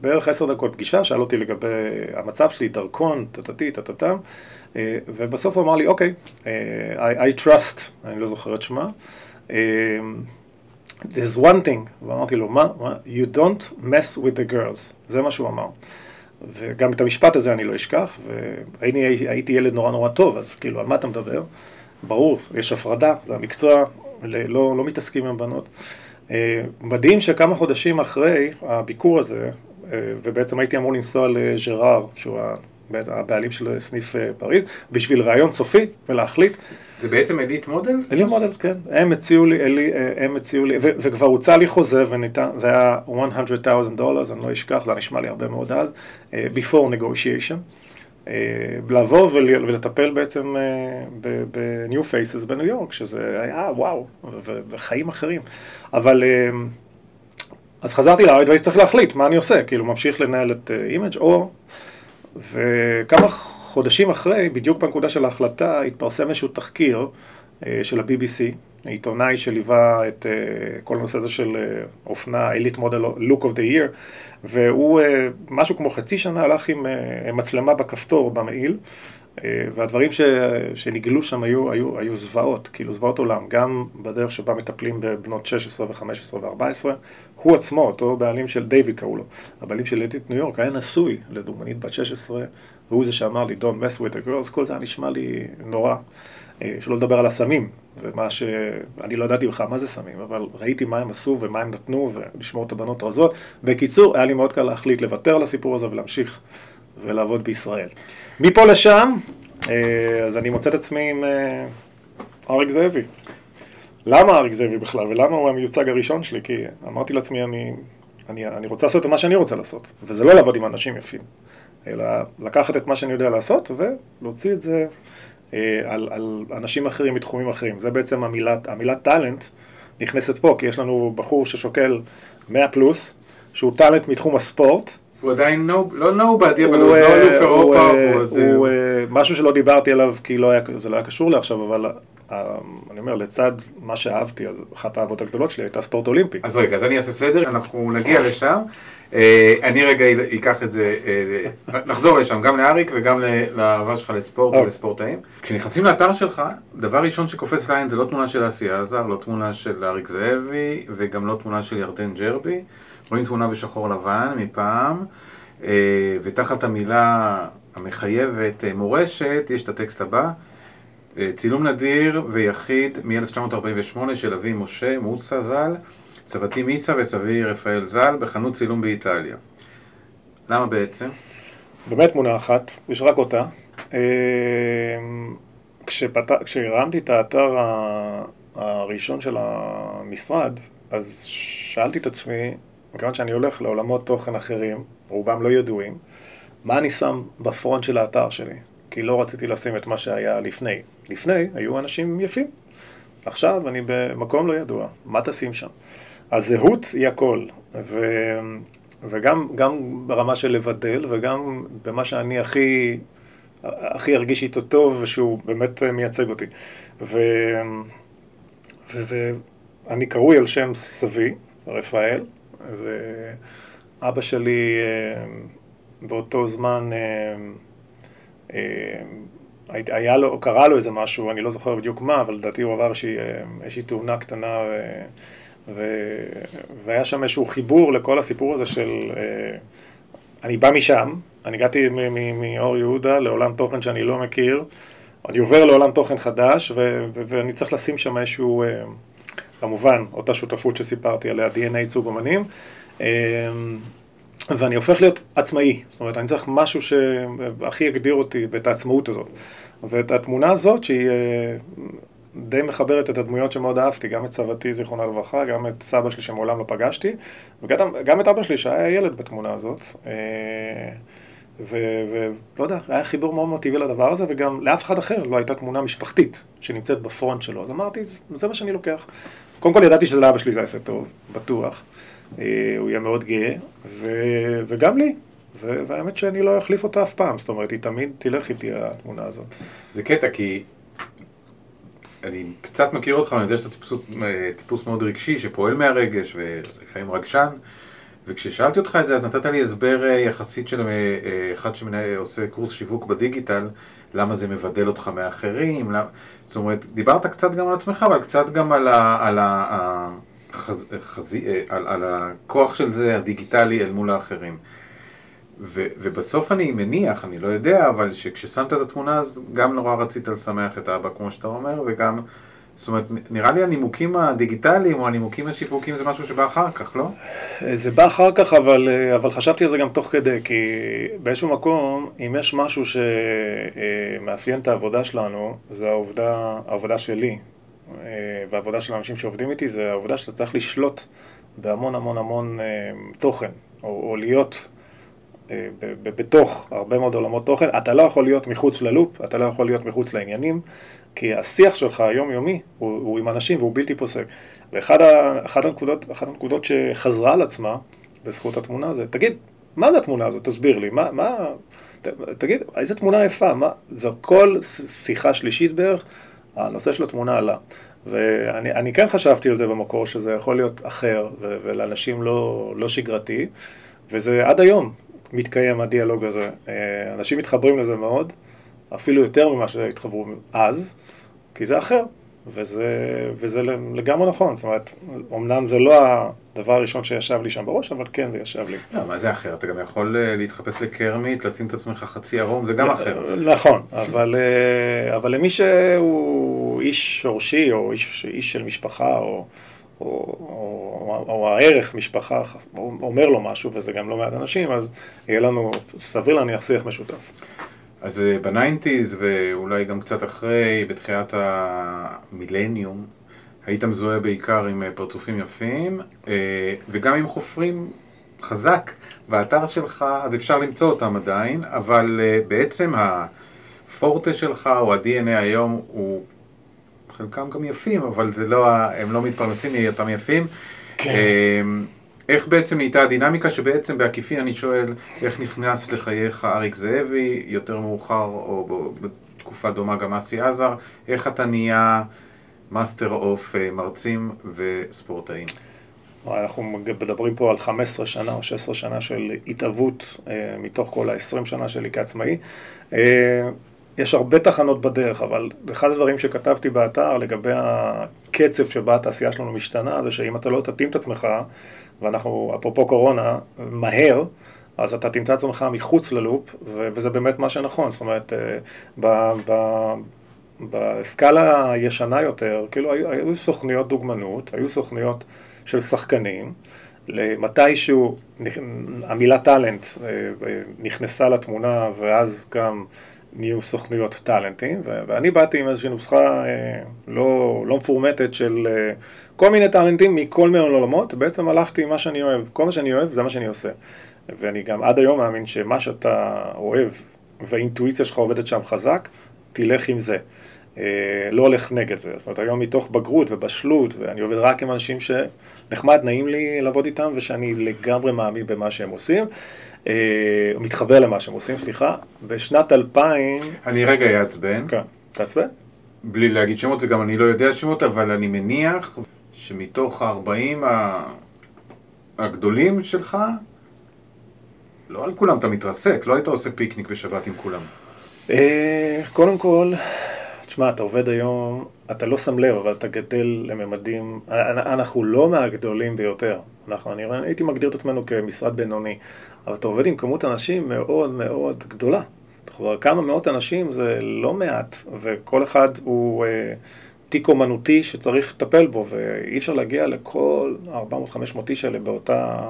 בערך עשר דקות פגישה, שאל אותי לגבי המצב שלי, דרכון, טטטי, טטטם, ובסוף הוא אמר לי, אוקיי, I, I trust, אני לא זוכר את שמה, there's one thing, ואמרתי לו, מה? You don't mess with the girls, זה מה שהוא אמר. וגם את המשפט הזה אני לא אשכח, והייתי ילד נורא נורא טוב, אז כאילו, על מה אתה מדבר? ברור, יש הפרדה, זה המקצוע, לא, לא מתעסקים עם בנות. מדהים שכמה חודשים אחרי הביקור הזה, ובעצם הייתי אמור לנסוע לג'ראר, שהוא הבעלים של סניף פריז, בשביל ראיון סופי ולהחליט. זה בעצם אליט מודלס? אליט מודלס, כן. הם הציעו לי, אלי, הם הציעו לי, וכבר הוצע לי חוזה וניתן, זה היה 100,000 דולר, אני לא אשכח, זה נשמע לי הרבה מאוד אז, before negotiation. לעבור ולטפל בעצם ב-new faces בניו יורק, שזה היה וואו, וחיים אחרים. אבל... אז חזרתי לארץ והייתי צריך להחליט מה אני עושה, כאילו ממשיך לנהל את אימג' או... וכמה חודשים אחרי, בדיוק בנקודה של ההחלטה, התפרסם איזשהו תחקיר של ה-BBC, עיתונאי שליווה את כל הנושא הזה של אופנה, עילית מודל look of the year, והוא משהו כמו חצי שנה הלך עם מצלמה בכפתור במעיל, והדברים ש, שנגלו שם היו, היו, היו זוועות, כאילו זוועות עולם, גם בדרך שבה מטפלים בבנות 16 ו-15 ו-14. הוא עצמו, אותו בעלים של דיווי קראו לו, הבעלים של ליטית ניו יורק, היה נשוי לדוגמנית בת 16, והוא זה שאמר לי, Don't mess with the girls, כל זה היה נשמע לי נורא. שלא לדבר על הסמים, ומה ש... אני לא ידעתי בכלל מה זה סמים, אבל ראיתי מה הם עשו ומה הם נתנו, ולשמור את הבנות רזות. בקיצור, היה לי מאוד קל להחליט לוותר על הסיפור הזה ולהמשיך ולעבוד בישראל. מפה לשם, אז אני מוצא את עצמי עם אריק זאבי. למה אריק זאבי בכלל, ולמה הוא המיוצג הראשון שלי? כי אמרתי לעצמי, אני, אני, אני רוצה לעשות את מה שאני רוצה לעשות, וזה לא לעבוד עם אנשים יפים, אלא לקחת את מה שאני יודע לעשות ולהוציא את זה על, על אנשים אחרים מתחומים אחרים. זה בעצם המילת, המילת טאלנט נכנסת פה, כי יש לנו בחור ששוקל 100 פלוס, שהוא טאלנט מתחום הספורט, הוא עדיין לא נובדי, אבל הוא לא אלוף אירופה. הוא משהו שלא דיברתי עליו, כי זה לא היה קשור לי עכשיו, אבל אני אומר, לצד מה שאהבתי, אז אחת האהבות הגדולות שלי הייתה ספורט אולימפי. אז רגע, אז אני אעשה סדר, אנחנו נגיע לשם. אני רגע אקח את זה, נחזור לשם, גם לאריק וגם לאהבה שלך לספורט ולספורטאים. כשנכנסים לאתר שלך, דבר ראשון שקופץ לעין זה לא תמונה של אסי עזר, לא תמונה של אריק זאבי, וגם לא תמונה של ירדן ג'רבי. רואים תמונה בשחור לבן מפעם, ותחת המילה המחייבת מורשת, יש את הטקסט הבא, צילום נדיר ויחיד מ-1948 של אבי משה מוסה ז"ל, סבתי מיסה וסבי רפאל ז"ל, בחנות צילום באיטליה. למה בעצם? באמת תמונה אחת, יש רק אותה. כשהרמתי את האתר הראשון של המשרד, אז שאלתי את עצמי, מכיוון שאני הולך לעולמות תוכן אחרים, רובם לא ידועים, מה אני שם בפרונט של האתר שלי? כי לא רציתי לשים את מה שהיה לפני. לפני היו אנשים יפים. עכשיו אני במקום לא ידוע, מה תשים שם? הזהות היא הכל, ו... וגם גם ברמה של לבדל, וגם במה שאני הכי, הכי ארגיש איתו טוב, ושהוא באמת מייצג אותי. ו... ו... ואני קרוי על שם סבי, רפאל, ואבא שלי באותו זמן היה לו, קרה לו איזה משהו, אני לא זוכר בדיוק מה, אבל לדעתי הוא עבר איזושהי תאונה קטנה ו... והיה שם איזשהו חיבור לכל הסיפור הזה של... אני בא משם, אני הגעתי מאור יהודה לעולם תוכן שאני לא מכיר, אני עובר לעולם תוכן חדש ו... ואני צריך לשים שם איזשהו... כמובן, אותה שותפות שסיפרתי עליה, DNA ייצוג אומנים, ואני הופך להיות עצמאי. זאת אומרת, אני צריך משהו שהכי יגדיר אותי ואת העצמאות הזאת. ואת התמונה הזאת, שהיא די מחברת את הדמויות שמאוד אהבתי, גם את סבתי, זיכרונה לברכה, גם את סבא שלי שמעולם לא פגשתי, וגם את אבא שלי שהיה ילד בתמונה הזאת. ולא יודע, היה חיבור מאוד מאוד טבעי לדבר הזה, וגם לאף אחד אחר לא הייתה תמונה משפחתית שנמצאת בפרונט שלו. אז אמרתי, זה מה שאני לוקח. קודם כל ידעתי שזה לאבא שלי זה יעשה טוב, בטוח. אה, הוא יהיה מאוד גאה, ו... וגם לי. ו... והאמת שאני לא אחליף אותה אף פעם, זאת אומרת, היא תמיד תלך איתי התמונה הזאת. זה קטע, כי אני קצת מכיר אותך, אני יודע שאתה טיפוס, טיפוס מאוד רגשי, שפועל מהרגש ולפעמים רגשן. וכששאלתי אותך את זה, אז נתת לי הסבר אה, יחסית של אה, אחד שעושה קורס שיווק בדיגיטל, למה זה מבדל אותך מאחרים, למה... זאת אומרת, דיברת קצת גם על עצמך, אבל קצת גם על, ה... על, ה... החז... חז... אה, על, על הכוח של זה, הדיגיטלי, אל מול האחרים. ו, ובסוף אני מניח, אני לא יודע, אבל שכששמת את התמונה אז גם נורא רצית לשמח את האבא כמו שאתה אומר, וגם, זאת אומרת, נראה לי הנימוקים הדיגיטליים או הנימוקים השיווקיים זה משהו שבא אחר כך, לא? זה בא אחר כך, אבל, אבל חשבתי על זה גם תוך כדי, כי באיזשהו מקום, אם יש משהו שמאפיין את העבודה שלנו, זה העובדה, העבודה שלי, והעבודה של האנשים שעובדים איתי, זה העובדה שאתה צריך לשלוט בהמון המון המון תוכן, או, או להיות אה, בתוך הרבה מאוד עולמות תוכן, אתה לא יכול להיות מחוץ ללופ, אתה לא יכול להיות מחוץ לעניינים, כי השיח שלך היומיומי הוא, הוא עם אנשים והוא בלתי פוסק. ואחת הנקודות, הנקודות שחזרה על עצמה בזכות התמונה זה, תגיד, מה זה התמונה הזאת? תסביר לי, מה, מה, ת, תגיד, איזה תמונה יפה, מה, וכל שיחה שלישית בערך, הנושא של התמונה עלה. ואני כן חשבתי על זה במקור, שזה יכול להיות אחר, ולאנשים לא, לא שגרתי, וזה עד היום, מתקיים הדיאלוג הזה. אה, אנשים מתחברים לזה מאוד, אפילו יותר ממה שהתחברו אז, כי זה אחר, וזה, וזה לגמרי נכון. זאת אומרת, אמנם זה לא הדבר הראשון שישב לי שם בראש, אבל כן, זה ישב לי. לא, מה זה אחר? אתה גם יכול אה, להתחפש לקרמית, לשים את עצמך חצי ערום, זה גם אחר. נכון, אבל, אה, אבל למי שהוא איש שורשי, או איש, איש של משפחה, או... או, או, או הערך משפחה אומר לו משהו, וזה גם לא מעט אנשים, אז יהיה לנו, סביר להניח, שיח משותף. אז אה, בניינטיז, ואולי גם קצת אחרי, בתחילת המילניום, היית מזוהה בעיקר עם אה, פרצופים יפים, אה, וגם עם חופרים חזק באתר שלך, אז אפשר למצוא אותם עדיין, אבל בעצם הפורטה שלך, או ה-DNA היום, הוא חלקם גם יפים, אבל זה לא, הם לא מתפרנסים מהיותם יפים. כן. איך בעצם נהייתה הדינמיקה שבעצם בעקיפין אני שואל איך נכנס לחייך אריק זאבי יותר מאוחר או בתקופה דומה גם אסי עזר, איך אתה נהיה master of אה, מרצים וספורטאים? אנחנו מדברים פה על 15 שנה או 16 שנה של התהוות אה, מתוך כל ה-20 שנה שלי כעצמאי. אה, יש הרבה תחנות בדרך, אבל אחד הדברים שכתבתי באתר לגבי הקצב שבה התעשייה שלנו משתנה, זה שאם אתה לא תתאים את עצמך, ואנחנו, אפרופו קורונה, מהר, אז אתה תמצא את עצמך מחוץ ללופ, וזה באמת מה שנכון. זאת אומרת, אה, בסקאלה הישנה יותר, כאילו היו, היו סוכניות דוגמנות, היו סוכניות של שחקנים, למתישהו המילה טאלנט אה, אה, נכנסה לתמונה, ואז גם... נהיו סוכנויות טאלנטים, ואני באתי עם איזושהי נוסחה לא, לא מפורמטת של כל מיני טאלנטים מכל מיני עולמות, בעצם הלכתי עם מה שאני אוהב, כל מה שאני אוהב זה מה שאני עושה. ואני גם עד היום מאמין שמה שאתה אוהב והאינטואיציה שלך עובדת שם חזק, תלך עם זה. אה, לא הולך נגד זה. זאת אומרת, היום מתוך בגרות ובשלות, ואני עובד רק עם אנשים שנחמד, נעים לי לעבוד איתם, ושאני לגמרי מאמין במה שהם עושים. אה, מתחבר למה שהם עושים, סליחה, בשנת 2000... אני רגע אעצבן. כן, תעצבן? בלי להגיד שמות, וגם אני לא יודע שמות, אבל אני מניח שמתוך ה-40 הגדולים שלך, לא על כולם אתה מתרסק, לא היית עושה פיקניק בשבת עם כולם. אה, קודם כל, תשמע, אתה עובד היום, אתה לא שם לב, אבל אתה גדל לממדים, אנחנו לא מהגדולים ביותר. אנחנו, אני הייתי מגדיר את עצמנו כמשרד בינוני, אבל אתה עובד עם כמות אנשים מאוד מאוד גדולה. כבר כמה מאות אנשים זה לא מעט, וכל אחד הוא אה, תיק אומנותי שצריך לטפל בו, ואי אפשר להגיע לכל 400-500 איש האלה באותה,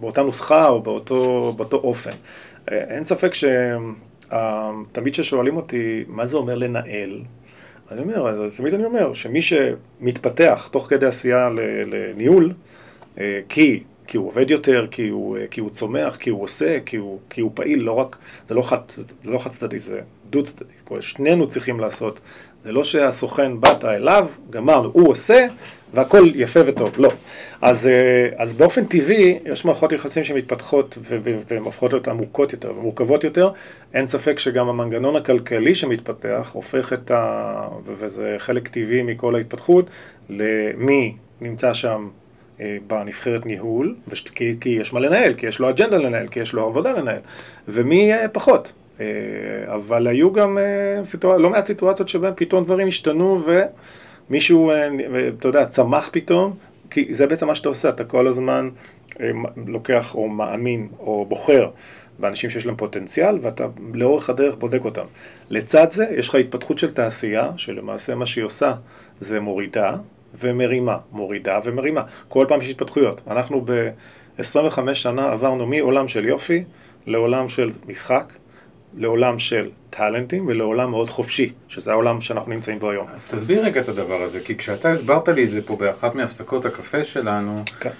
באותה נוסחה או באותו, באותו אופן. אה, אין ספק שתמיד כששואלים אותי מה זה אומר לנהל, אני אומר, אז תמיד אני אומר שמי שמתפתח תוך כדי עשייה לניהול, אה, כי כי הוא עובד יותר, כי הוא, כי הוא צומח, כי הוא עושה, כי הוא, כי הוא פעיל, לא רק, זה לא חד, לא צדדי, זה דו צדדי. שנינו צריכים לעשות. זה לא שהסוכן באת אליו, גמרנו, הוא עושה, והכל יפה וטוב, לא. אז, אה, אז באופן טבעי, יש מערכות יחסים שמתפתחות והן הופכות להיות עמוקות יותר ומורכבות יותר. אין ספק שגם המנגנון הכלכלי שמתפתח הופך את ה... וזה חלק טבעי מכל ההתפתחות, למי נמצא שם אה, בנבחרת ניהול, כי, כי יש מה לנהל, כי יש לו אג'נדה לנהל, כי יש לו עבודה לנהל, ומי אה, פחות. אבל היו גם סיטואציות, לא מעט סיטואציות שבהן פתאום דברים השתנו ו... מישהו, אה, אתה יודע, צמח פתאום, כי זה בעצם מה שאתה עושה, אתה כל הזמן אה, לוקח או מאמין או בוחר באנשים שיש להם פוטנציאל, ואתה לאורך הדרך בודק אותם. לצד זה, יש לך התפתחות של תעשייה, שלמעשה מה שהיא עושה זה מורידה ומרימה, מורידה ומרימה. כל פעם יש התפתחויות. אנחנו ב-25 שנה עברנו מעולם של יופי לעולם של משחק, לעולם של טאלנטים ולעולם מאוד חופשי, שזה העולם שאנחנו נמצאים בו היום. אז תסביר רגע את הדבר הזה, כי כשאתה הסברת לי את זה פה באחת מהפסקות הקפה שלנו, כן.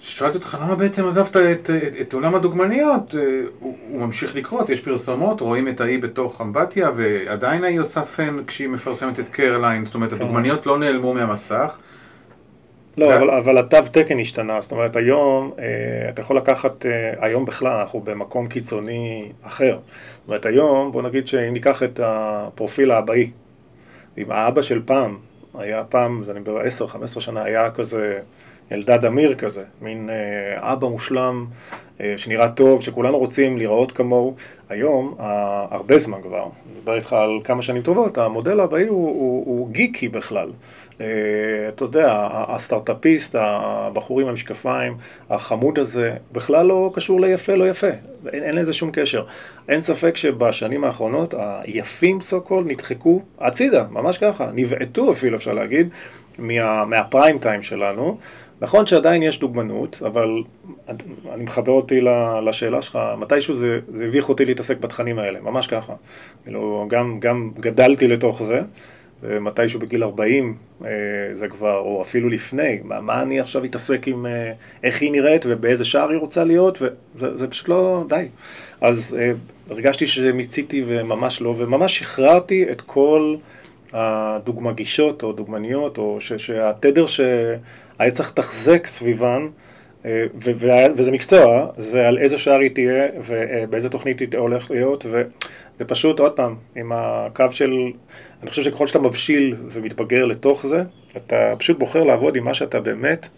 שאלתי אותך למה בעצם עזבת את, את, את, עולם הדוגמניות, אה, הוא, הוא ממשיך לקרות, יש פרסומות, רואים את האי בתוך אמבטיה ועדיין האי עושה פן כשהיא מפרסמת את קרליין, זאת אומרת כן. הדוגמניות לא נעלמו מהמסך. לא, אבל, אבל התו תקן השתנה, זאת אומרת היום אה, אתה יכול לקחת, אה, היום בכלל אנחנו במקום קיצוני אחר. זאת אומרת היום, בוא נגיד שאם ניקח את הפרופיל האבאי, אם האבא של פעם, היה פעם, זה אני מדבר 10-15 שנה, היה כזה אלדד אמיר כזה, מין אה, אבא מושלם שנראה טוב, שכולנו רוצים לראות כמוהו. היום, הרבה זמן כבר, אני מדבר איתך על כמה שנים טובות, המודל האבאי הוא, הוא, הוא גיקי בכלל. אה, אתה יודע, הסטארט-אפיסט, הבחור עם המשקפיים, החמוד הזה, בכלל לא קשור ליפה, לא יפה. אין, אין לזה שום קשר. אין ספק שבשנים האחרונות היפים סו קול נדחקו הצידה, ממש ככה, נבעטו אפילו אפשר להגיד, מה, מהפריים טיים שלנו. נכון שעדיין יש דוגמנות, אבל אני מחבר אותי לשאלה שלך, מתישהו זה, זה הביך אותי להתעסק בתכנים האלה, ממש ככה. כאילו, גם, גם גדלתי לתוך זה. ומתישהו בגיל 40 אה, זה כבר, או אפילו לפני, מה, מה אני עכשיו אתעסק עם אה, איך היא נראית ובאיזה שער היא רוצה להיות, וזה זה פשוט לא, די. אז אה, הרגשתי שמיציתי וממש לא, וממש שחררתי את כל הדוגמגישות או דוגמניות, או ש, שהתדר שהיה צריך לתחזק סביבן, וזה מקצוע, זה על איזה שער היא תהיה ובאיזה תוכנית היא הולך להיות, וזה פשוט, עוד פעם, עם הקו של, אני חושב שככל שאתה מבשיל ומתבגר לתוך זה, אתה פשוט בוחר לעבוד עם מה שאתה באמת,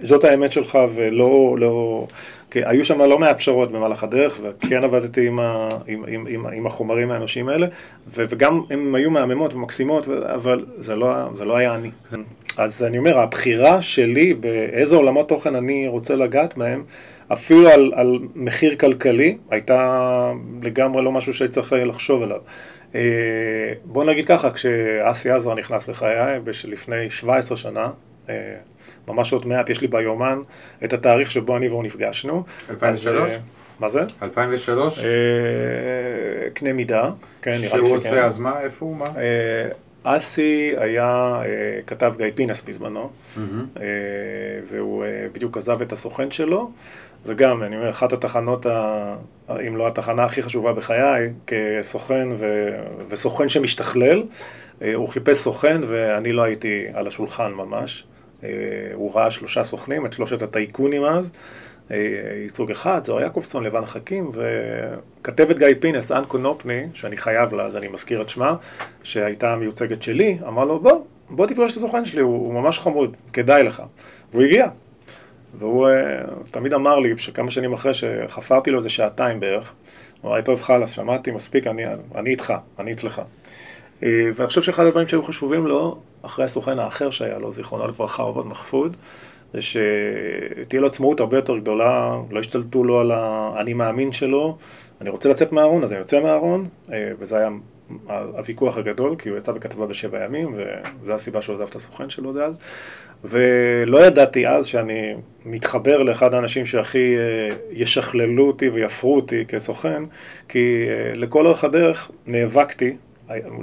זאת האמת שלך ולא, לא, כי היו שם לא מעט פשרות במהלך הדרך, וכן עבדתי עם, ה, עם, עם, עם, עם החומרים האנושיים האלה, וגם הם היו מהממות ומקסימות, אבל זה לא, זה לא היה אני. אז אני אומר, הבחירה שלי באיזה עולמות תוכן אני רוצה לגעת מהם, אפילו על, על מחיר כלכלי, הייתה לגמרי לא משהו שהייתי צריך לחשוב עליו. אה, בוא נגיד ככה, כשאסי עזרא נכנס לחיי, לפני 17 שנה, אה, ממש עוד מעט, יש לי ביומן את התאריך שבו אני והוא נפגשנו. 2003? אז, מה זה? 2003? קנה מידה, כן, נראה לי שכן. שהוא עושה, אז מה, איפה הוא, מה? אסי היה אה, כתב גיא פינס בזמנו, mm-hmm. אה, והוא אה, בדיוק עזב את הסוכן שלו. זה גם, אני אומר, אחת התחנות, ה... אם לא התחנה הכי חשובה בחיי, כסוכן ו... וסוכן שמשתכלל. הוא חיפש סוכן ואני לא הייתי על השולחן ממש. הוא ראה שלושה סוכנים, את שלושת הטייקונים אז. ייצוג אחד, זוהר יעקובסון, לבן חכים, וכתבת גיא פינס, אנקו נופני, שאני חייב לה, אז אני מזכיר את שמה, שהייתה מיוצגת שלי, אמר לו, בוא, בוא תפגוש את הסוכן שלי, הוא, הוא ממש חמוד, כדאי לך. והוא הגיע. והוא uh, תמיד אמר לי, שכמה שנים אחרי שחפרתי לו איזה שעתיים בערך, הוא אמר לי, טוב חלאס, שמעתי מספיק, אני, אני איתך, אני אצלך. Uh, ואני חושב שאחד הדברים שהיו חשובים לו, אחרי הסוכן האחר שהיה לו, זיכרונו לברכה, עובד מחפוד, זה שתהיה לו עצמאות הרבה יותר גדולה, לא ישתלטו לו על האני מאמין שלו, אני רוצה לצאת מהארון, אז אני יוצא מהארון, אה, וזה היה הוויכוח הגדול, כי הוא יצא בכתבה בשבע ימים, וזו הסיבה שהוא עזב את הסוכן שלו דאז. ולא ידעתי אז שאני מתחבר לאחד האנשים שהכי אה, ישכללו אותי ויפרו אותי כסוכן, כי אה, לכל אורך הדרך נאבקתי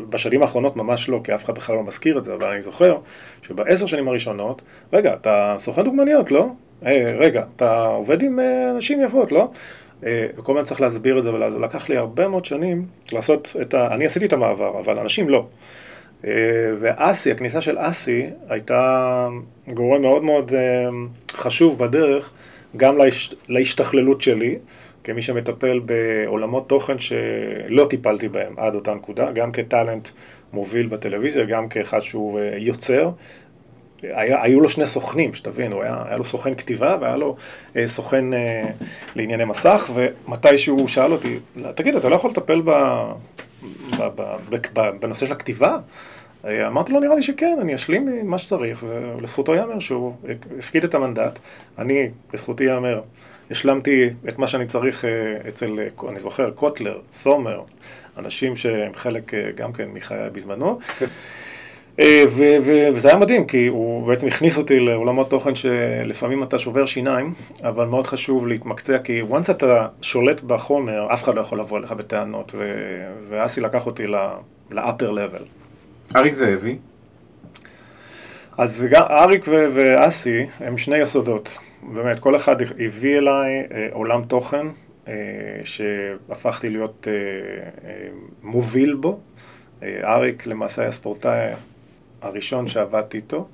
בשנים האחרונות ממש לא, כי אף אחד בכלל לא מזכיר את זה, אבל אני זוכר שבעשר שנים הראשונות, רגע, אתה סוכן דוגמניות, לא? היי, רגע, אתה עובד עם אה, אנשים יפות, לא? אה, וכל הזמן צריך להסביר את זה, ולקח לי הרבה מאוד שנים לעשות את ה... אני עשיתי את המעבר, אבל אנשים לא. אה, ואסי, הכניסה של אסי הייתה גורם מאוד מאוד אה, חשוב בדרך, גם להש... להשתכללות שלי, כמי שמטפל בעולמות תוכן שלא טיפלתי בהם עד אותה נקודה, גם כטאלנט מוביל בטלוויזיה, גם כאחד שהוא יוצר. היה, היו לו שני סוכנים, שתבין, היה, היה לו סוכן כתיבה והיה לו אה, סוכן אה, לענייני מסך, ומתי שהוא שאל אותי, תגיד, אתה לא יכול לטפל ב, ב, ב, ב, ב, בנושא של הכתיבה? אה, אמרתי לו, נראה לי שכן, אני אשלים מה שצריך, ולזכותו ייאמר שהוא הפקיד את המנדט. אני, לזכותי ייאמר, השלמתי את מה שאני צריך אה, אצל, אה, אני זוכר, קוטלר, סומר, אנשים שהם חלק גם כן מחיי בזמנו. אה, וזה היה מדהים, כי הוא בעצם הכניס אותי לעולמות תוכן שלפעמים אתה שובר שיניים, אבל מאוד חשוב להתמקצע, כי once אתה שולט בחומר, אף אחד לא יכול לבוא אליך בטענות, ואסי לקח אותי ל-upper level. אריק זאבי. אז גם אריק ואסי הם שני יסודות, באמת, כל אחד הביא אליי אה, עולם תוכן אה, שהפכתי להיות מוביל בו. אריק למעשה היה ספורטאי הראשון שעבדתי איתו.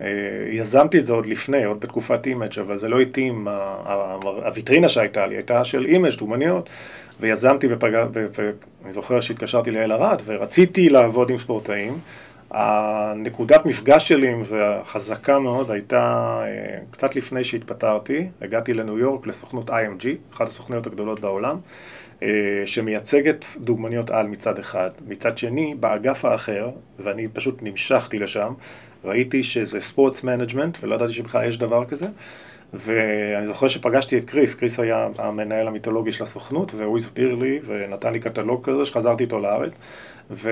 אה, יזמתי את זה עוד לפני, עוד בתקופת אימג', אבל זה לא התאים, הוויטרינה שהייתה לי הייתה של אימג', דוגמניות, ויזמתי ופגע, ואני זוכר שהתקשרתי ליעל ארד, ורציתי לעבוד עם ספורטאים. הנקודת מפגש שלי עם זה, החזקה מאוד, הייתה אה, קצת לפני שהתפטרתי, הגעתי לניו יורק לסוכנות IMG, אחת הסוכניות הגדולות בעולם. אה, שמייצגת דוגמניות על מצד אחד, מצד שני באגף האחר, ואני פשוט נמשכתי לשם, ראיתי שזה sports management ולא ידעתי שבכלל יש דבר כזה. ואני זוכר שפגשתי את קריס, קריס היה המנהל המיתולוגי של הסוכנות והוא הסביר לי ונתן לי קטלוג כזה שחזרתי איתו לארץ ו...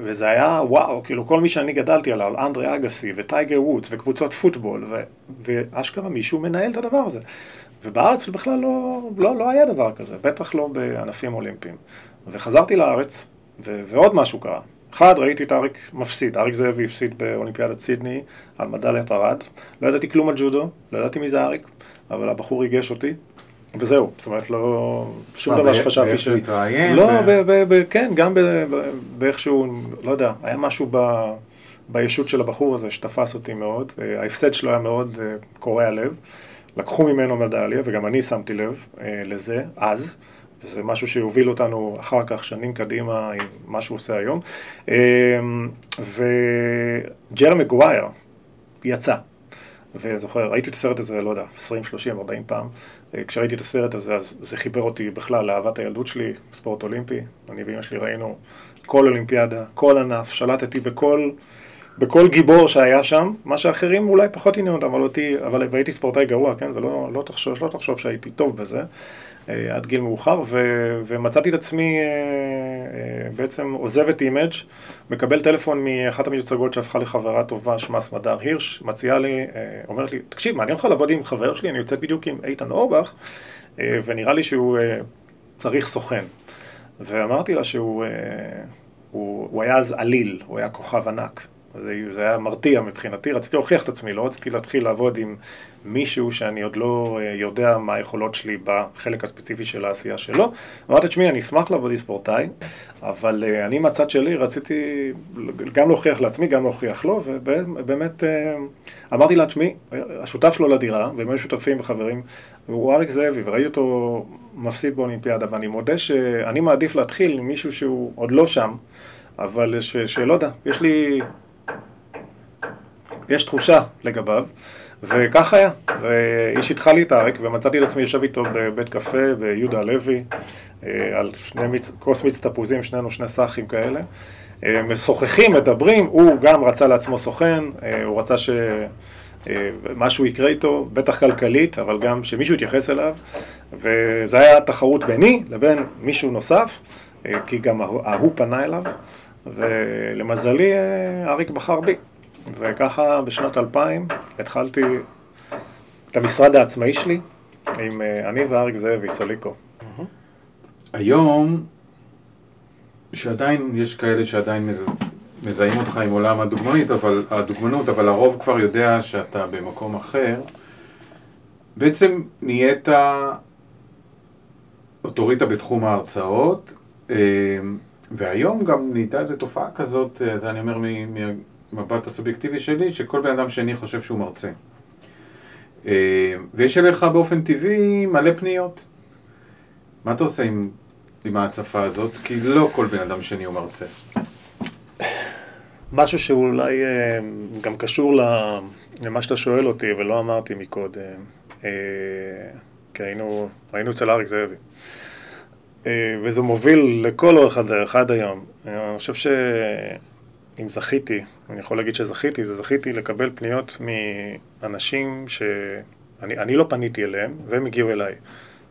וזה היה וואו, כאילו כל מי שאני גדלתי עליו, אנדרי אגסי וטייגר וודס וקבוצות פוטבול ו... ואשכרה מישהו מנהל את הדבר הזה ובארץ בכלל לא, לא, לא היה דבר כזה, בטח לא בענפים אולימפיים. וחזרתי לארץ, ו- ועוד משהו קרה. אחד, ראיתי את אריק מפסיד, אריק זאבי הפסיד באולימפיאדת סידני על מדליית ארד. לא ידעתי כלום על ג'ודו, לא ידעתי מי זה אריק, אבל הבחור ריגש אותי, וזהו. זאת אומרת, לא... שום דבר שחשבתי ש... באיך שהוא התראיין? לא, כן, גם באיך שהוא, לא יודע, היה משהו ב... בישות של הבחור הזה שתפס אותי מאוד. ההפסד שלו היה מאוד אה, קורע לב. לקחו ממנו מדליה, וגם אני שמתי לב אה, לזה אז, וזה משהו שיוביל אותנו אחר כך, שנים קדימה, עם מה שהוא עושה היום. אה, וג'רמי גווייר יצא. וזוכר, ראיתי את הסרט הזה, לא יודע, 20, 30, 40 פעם. אה, כשראיתי את הסרט הזה, אז זה חיבר אותי בכלל לאהבת הילדות שלי, ספורט אולימפי. אני ואמא שלי ראינו כל אולימפיאדה, כל ענף, שלטתי בכל... בכל גיבור שהיה שם, מה שאחרים אולי פחות עניין אותם, אבל אותי, אבל הייתי ספורטאי גרוע, כן? זה לא, לא תחשוב, לא תחשוב שהייתי טוב בזה, עד גיל מאוחר, ו, ומצאתי את עצמי אה, אה, בעצם עוזב את אימג', מקבל טלפון מאחת המיוצגות שהפכה לחברה טובה, שמה סמדר הירש, מציעה לי, אה, אומרת לי, תקשיב, מעניין אותך לעבוד עם חבר שלי, אני יוצאת בדיוק עם איתן אורבך, אה, ונראה לי שהוא אה, צריך סוכן. ואמרתי לה שהוא אה, הוא, הוא היה אז A ליגה, הוא היה כוכב ענק. זה, זה היה מרתיע מבחינתי, רציתי להוכיח את עצמי, לא רציתי להתחיל לעבוד עם מישהו שאני עוד לא אה, יודע מה היכולות שלי בחלק הספציפי של העשייה שלו. אמרתי, תשמעי, אני אשמח לעבוד עם ספורטאי, אבל אה, אני מהצד שלי רציתי גם להוכיח לעצמי, גם להוכיח לו, ובאמת אה, אמרתי לה, תשמעי, השותף שלו לדירה, והם היו שותפים וחברים, הוא אריק זאבי, וראיתי אותו מפסיד באולימפיאדה, ואני מודה שאני מעדיף להתחיל עם מישהו שהוא עוד לא שם, אבל שלא יודע, יש לי יש תחושה לגביו, וכך היה. ואיש התחל לי את האריק, ומצאתי את עצמי יושב איתו בבית קפה ביהודה הלוי, אה, על שני מיץ, כוס מיץ תפוזים, שנינו שני סאחים כאלה. אה, משוחחים, מדברים, הוא גם רצה לעצמו סוכן, אה, הוא רצה ש... משהו יקרה איתו, בטח כלכלית, אבל גם שמישהו יתייחס אליו, וזה היה תחרות ביני לבין מישהו נוסף, כי גם ההוא פנה אליו, ולמזלי אריק בחר בי. וככה בשנת 2000 התחלתי את המשרד העצמאי שלי עם אה, אני ואריק זאבי, סוליקו. היום, שעדיין יש כאלה שעדיין מז... מזהים אותך עם עולם הדוגמנית, אבל, הדוגמנות, אבל הרוב כבר יודע שאתה במקום אחר. בעצם נהיית אוטוריטה בתחום ההרצאות, אה, והיום גם נהייתה איזו תופעה כזאת, אה, זה אני אומר מהמבט הסובייקטיבי שלי, שכל בן אדם שני חושב שהוא מרצה. אה, ויש אליך באופן טבעי מלא פניות. מה אתה עושה עם, עם ההצפה הזאת? כי לא כל בן אדם שני הוא מרצה. משהו שאולי גם קשור למה שאתה שואל אותי ולא אמרתי מקודם. כי היינו, היינו אצל אריק זאבי. אה, וזה מוביל לכל אורך הדרך עד היום. אני חושב שאם זכיתי, אני יכול להגיד שזכיתי, זה זכיתי לקבל פניות מאנשים שאני לא פניתי אליהם והם הגיעו אליי.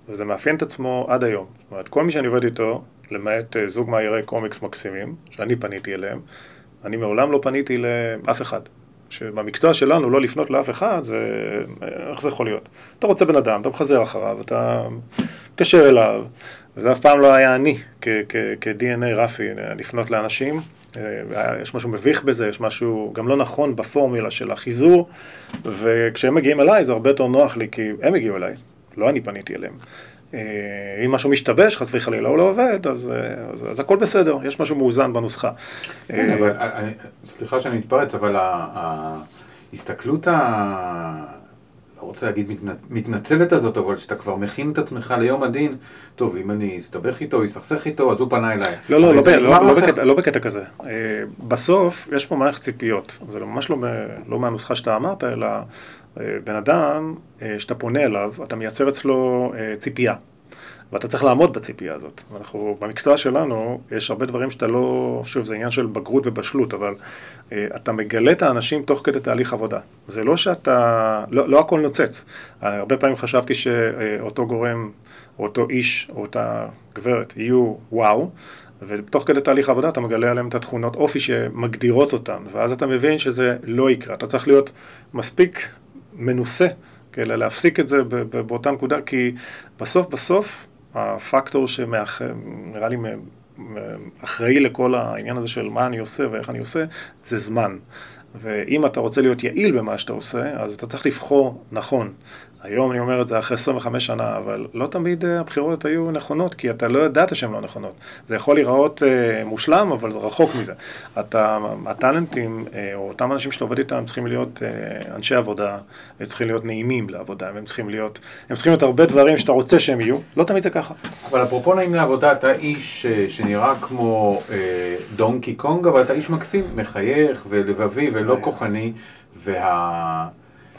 וזה מאפיין את עצמו עד היום. זאת אומרת, כל מי שאני עובד איתו, למעט אה, זוג מאיירי קומיקס מקסימים, שאני פניתי אליהם, אני מעולם לא פניתי לאף אחד. שבמקצוע שלנו לא לפנות לאף אחד, זה... איך זה יכול להיות? אתה רוצה בן אדם, אתה מחזר אחריו, אתה מתקשר אליו, וזה אף פעם לא היה אני, כ-DNA רפי, לפנות לאנשים. אה, יש משהו מביך בזה, יש משהו גם לא נכון בפורמולה של החיזור, וכשהם מגיעים אליי זה הרבה יותר נוח לי, כי הם הגיעו אליי, לא אני פניתי אליהם. אה, אם משהו משתבש, חס וחלילה הוא לא עובד, אז, אה, אז, אז הכל בסדר, יש משהו מאוזן בנוסחה. כן, אבל, סליחה שאני מתפרץ, אבל ההסתכלות ה... לא רוצה להגיד מתנצלת הזאת, אבל שאתה כבר מכין את עצמך ליום הדין, טוב, אם אני אסתבך איתו, אסתכסך איתו, אז הוא פנה אליי. לא, לא, לא, לא, לא, בקטע, לא בקטע כזה. אה, בסוף, יש פה מערכת ציפיות. זה ממש לא, לא מהנוסחה שאתה אמרת, אלא אה, בן אדם אה, שאתה פונה אליו, אתה מייצר אצלו ציפייה. ואתה צריך לעמוד בציפייה הזאת. אנחנו, במקצוע שלנו, יש הרבה דברים שאתה לא, שוב, זה עניין של בגרות ובשלות, אבל אה, אתה מגלה את האנשים תוך כדי תהליך עבודה. זה לא שאתה, לא, לא הכל נוצץ. הרבה פעמים חשבתי שאותו גורם, או אותו איש, או אותה גברת, יהיו וואו. ותוך כדי תהליך עבודה אתה מגלה עליהם את התכונות אופי שמגדירות אותם, ואז אתה מבין שזה לא יקרה. אתה צריך להיות מספיק מנוסה כדי להפסיק את זה באותה נקודה, כי בסוף בסוף הפקטור שנראה לי אחראי לכל העניין הזה של מה אני עושה ואיך אני עושה, זה זמן. ואם אתה רוצה להיות יעיל במה שאתה עושה, אז אתה צריך לבחור נכון. היום אני אומר את זה אחרי 25 שנה, אבל לא תמיד אה, הבחירות היו נכונות, כי אתה לא ידעת שהן לא נכונות. זה יכול להיראות אה, מושלם, אבל זה רחוק מזה. אתה, הטאלנטים, אה, או אותם אנשים שאתה עובד איתם, צריכים להיות אה, אנשי עבודה, הם צריכים להיות נעימים לעבודה, הם צריכים להיות, הם צריכים להיות הרבה דברים שאתה רוצה שהם יהיו, לא תמיד זה ככה. אבל אפרופו נעים לעבודה, אתה איש אה, שנראה כמו אה, דונקי קונג, אבל אתה איש מקסים, מחייך ולבבי ולא כוחני, וה...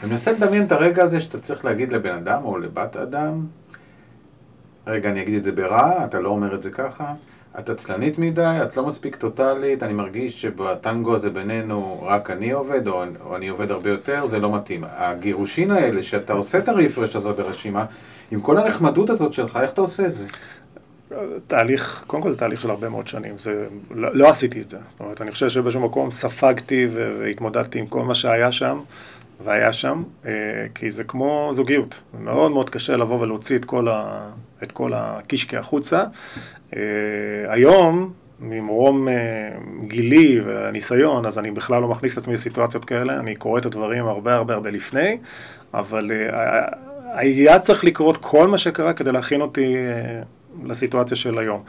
אני מנסה לדמיין את הרגע הזה שאתה צריך להגיד לבן אדם או לבת אדם, רגע, אני אגיד את זה ברע, אתה לא אומר את זה ככה, את עצלנית מדי, את לא מספיק טוטאלית, אני מרגיש שבטנגו הזה בינינו רק אני עובד, או, או אני עובד הרבה יותר, זה לא מתאים. הגירושין האלה, שאתה עושה את הרפרש הזה ברשימה, עם כל הנחמדות הזאת שלך, איך אתה עושה את זה? תהליך, קודם כל זה תהליך של הרבה מאוד שנים, זה, לא, לא עשיתי את זה. זאת אומרת, אני חושב שבאיזשהו מקום ספגתי והתמודדתי עם כל מה שהיה שם. והיה שם, אה, כי זה כמו זוגיות, זה מאוד מאוד קשה לבוא ולהוציא את כל, ה, את כל הקישקע החוצה. אה, היום, ממרום אה, גילי והניסיון, אז אני בכלל לא מכניס את עצמי לסיטואציות כאלה, אני קורא את הדברים הרבה הרבה הרבה לפני, אבל היה צריך לקרות כל מה שקרה כדי להכין אותי לסיטואציה של היום.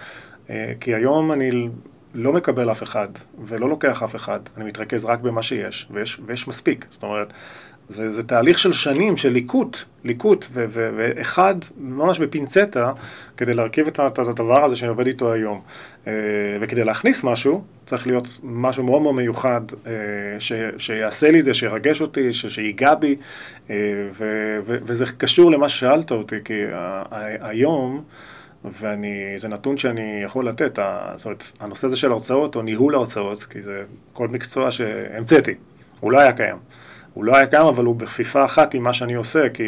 כי היום אני לא מקבל אף אחד, ולא לוקח אף אחד, אני מתרכז רק במה שיש, ויש, ויש מספיק. זאת אומרת, זה, זה תהליך של שנים, של ליקוט, ליקוט, ואחד, ממש בפינצטה, כדי להרכיב את, את הדבר הזה שאני עובד איתו היום. אה, וכדי להכניס משהו, צריך להיות משהו מאוד מאוד מיוחד, אה, ש, שיעשה לי את זה, שירגש אותי, ש, שיגע בי, אה, ו, ו, וזה קשור למה ששאלת אותי, כי היום... וזה נתון שאני יכול לתת, זאת אומרת, הנושא הזה של הרצאות או ניהול הרצאות, כי זה כל מקצוע שהמצאתי, הוא לא היה קיים. הוא לא היה קיים, אבל הוא בכפיפה אחת עם מה שאני עושה, כי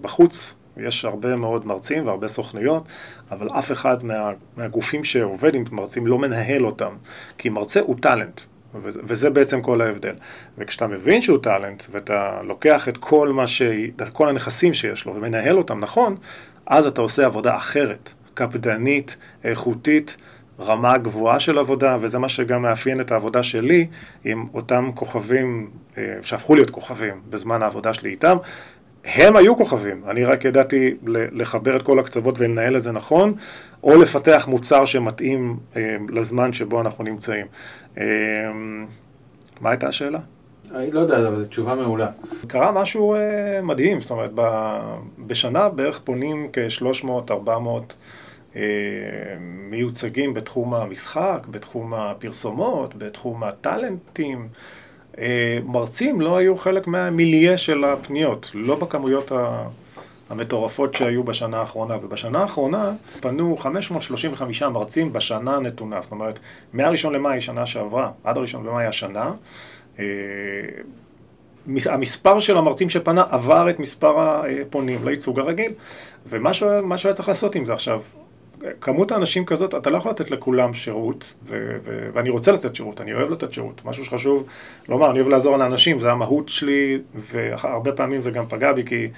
בחוץ יש הרבה מאוד מרצים והרבה סוכנויות, אבל אף אחד מה, מהגופים שעובד עם מרצים לא מנהל אותם, כי מרצה הוא טאלנט. וזה בעצם כל ההבדל. וכשאתה מבין שהוא טאלנט, ואתה לוקח את כל, ש... את כל הנכסים שיש לו ומנהל אותם נכון, אז אתה עושה עבודה אחרת, קפדנית, איכותית, רמה גבוהה של עבודה, וזה מה שגם מאפיין את העבודה שלי עם אותם כוכבים אה, שהפכו להיות כוכבים בזמן העבודה שלי איתם. הם היו כוכבים, אני רק ידעתי לחבר את כל הקצוות ולנהל את זה נכון, או לפתח מוצר שמתאים אה, לזמן שבו אנחנו נמצאים. אה, מה הייתה השאלה? אני לא יודע, אבל זו תשובה מעולה. קרה משהו מדהים, זאת אומרת, בשנה בערך פונים כ-300-400 אה, מיוצגים בתחום המשחק, בתחום הפרסומות, בתחום הטאלנטים. אה, מרצים לא היו חלק מהמיליה של הפניות, לא בכמויות המטורפות שהיו בשנה האחרונה. ובשנה האחרונה פנו 535 מרצים בשנה הנתונה, זאת אומרת, מהראשון למאי שנה שעברה עד הראשון למאי השנה, אה, המספר של המרצים שפנה עבר את מספר הפונים לייצוג הרגיל, ומה שהוא היה צריך לעשות עם זה עכשיו, כמות האנשים כזאת, אתה לא יכול לתת לכולם שירות, ו- ו- ואני רוצה לתת שירות, אני אוהב לתת שירות. משהו שחשוב לומר, אני אוהב לעזור לאנשים, זה המהות שלי, והרבה פעמים זה גם פגע בי, כי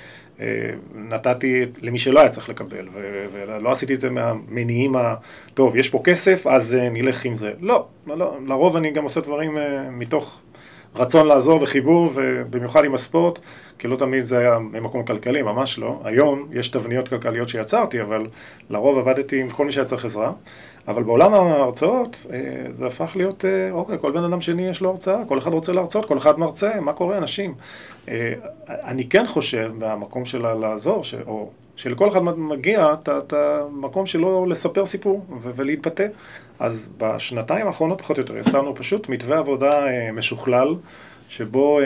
אה, נתתי למי שלא היה צריך לקבל, ו- ולא עשיתי את זה מהמניעים ה... טוב, יש פה כסף, אז אה, נלך עם זה. לא, לא, לרוב אני גם עושה דברים אה, מתוך... רצון לעזור וחיבור, ובמיוחד עם הספורט, כי לא תמיד זה היה ממקום כלכלי, ממש לא. היום יש תבניות כלכליות שיצרתי, אבל לרוב עבדתי עם כל מי שהיה צריך עזרה. אבל בעולם ההרצאות אה, זה הפך להיות, אה, אוקיי, כל בן אדם שני יש לו הרצאה, כל אחד רוצה להרצות, כל אחד מרצה, מה קורה אנשים? אה, אני כן חושב, מהמקום של לעזור. או שלכל אחד מגיע את המקום שלו לספר סיפור ולהתבטא. אז בשנתיים האחרונות פחות או יותר יצרנו פשוט מתווה עבודה משוכלל, שבו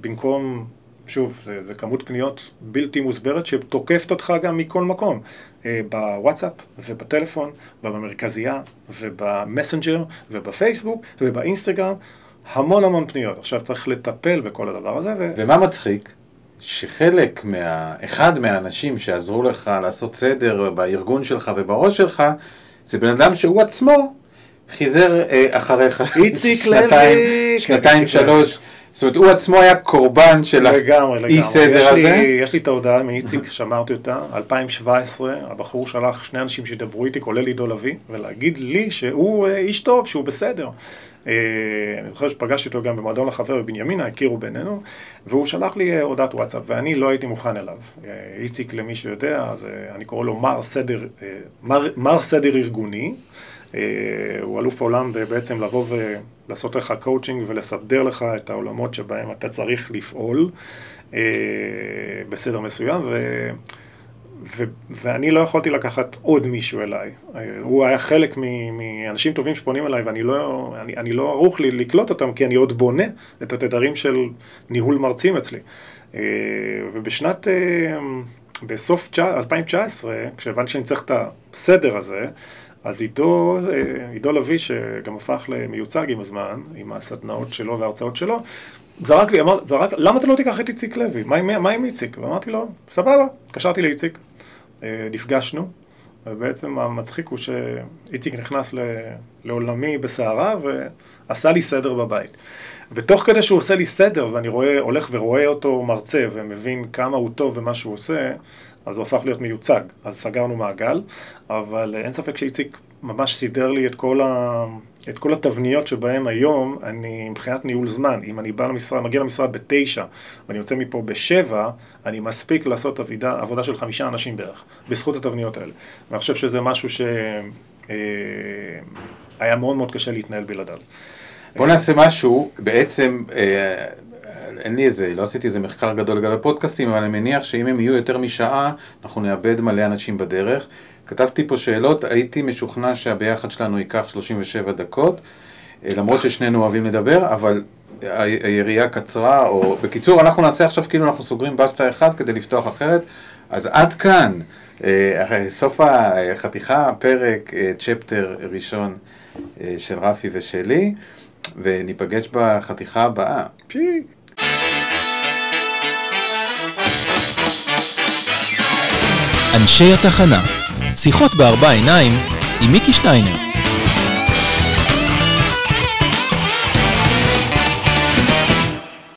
במקום שוב, זה, זה כמות פניות בלתי מוסברת שתוקפת אותך גם מכל מקום. אה, בוואטסאפ ובטלפון ובמרכזייה ובמסנג'ר ובפייסבוק ובאינסטגרם, המון המון פניות. עכשיו צריך לטפל בכל הדבר הזה. ו... ומה מצחיק? שחלק מה... אחד מהאנשים שעזרו לך לעשות סדר בארגון שלך ובראש שלך, זה בן אדם שהוא עצמו חיזר אה, אחריך. איציק לוי. שנתיים, שלוש. זאת אומרת, הוא עצמו היה קורבן של האי סדר הזה. יש לי את ההודעה מאיציק, שמרתי אותה, 2017, הבחור שלח שני אנשים שידברו איתי, כולל עידו לביא, ולהגיד לי שהוא אה, איש טוב, שהוא בסדר. אה, אני זוכר שפגשתי אותו גם במועדון לחבר בבנימינה, הכירו בינינו, והוא שלח לי אה, הודעת וואטסאפ, ואני לא הייתי מוכן אליו. איציק, למי שיודע, אני קורא לו מר סדר, מר, מר סדר ארגוני. אה, הוא אלוף העולם בעצם לבוא ולעשות לך קואוצ'ינג ולסדר לך את העולמות שבהם אתה צריך לפעול אה, בסדר מסוים, ו... ו- ואני לא יכולתי לקחת עוד מישהו אליי. אה, הוא היה חלק מאנשים טובים שפונים אליי ואני לא, אני, אני לא ערוך לי לקלוט אותם כי אני עוד בונה את התדרים של ניהול מרצים אצלי. ובשנת, בסוף 2019, כשהבנתי שאני צריך את הסדר הזה, אז עידו, אה, עידו לביא, שגם הפך למיוצג עם הזמן, עם הסדנאות שלו וההרצאות שלו, זרק לי, אמר, זרק, למה אתה לא תיקח את איציק לוי? מה, מה, עם איציק? ואמרתי לו, סבבה, התקשרתי לאיציק, אה, נפגשנו, ובעצם המצחיק הוא שאיציק נכנס לעולמי בסערה ועשה לי סדר בבית. ותוך כדי שהוא עושה לי סדר, ואני רואה, הולך ורואה אותו מרצה ומבין כמה הוא טוב במה שהוא עושה, אז הוא הפך להיות מיוצג. אז סגרנו מעגל, אבל אין ספק שאיציק ממש סידר לי את כל, ה... את כל התבניות שבהן היום אני מבחינת ניהול זמן. אם אני בא למשרד, מגיע למשרד בתשע ואני יוצא מפה בשבע, אני מספיק לעשות עבודה, עבודה של חמישה אנשים בערך, בזכות התבניות האלה. ואני חושב שזה משהו שהיה אה, מאוד מאוד קשה להתנהל בלעדיו. בוא נעשה משהו, בעצם, אה, אין לי איזה, לא עשיתי איזה מחקר גדול לגבי פודקאסטים, אבל אני מניח שאם הם יהיו יותר משעה, אנחנו נאבד מלא אנשים בדרך. כתבתי פה שאלות, הייתי משוכנע שהביחד שלנו ייקח 37 דקות, אה, למרות ששנינו אוהבים לדבר, אבל היריעה קצרה, או בקיצור, אנחנו נעשה עכשיו כאילו אנחנו סוגרים בסטה אחד כדי לפתוח אחרת, אז עד כאן, אה, סוף החתיכה, פרק, צ'פטר ראשון של רפי ושלי. וניפגש בחתיכה הבאה. אנשי התחנה, שיחות בארבע עיניים עם מיקי שטיינר.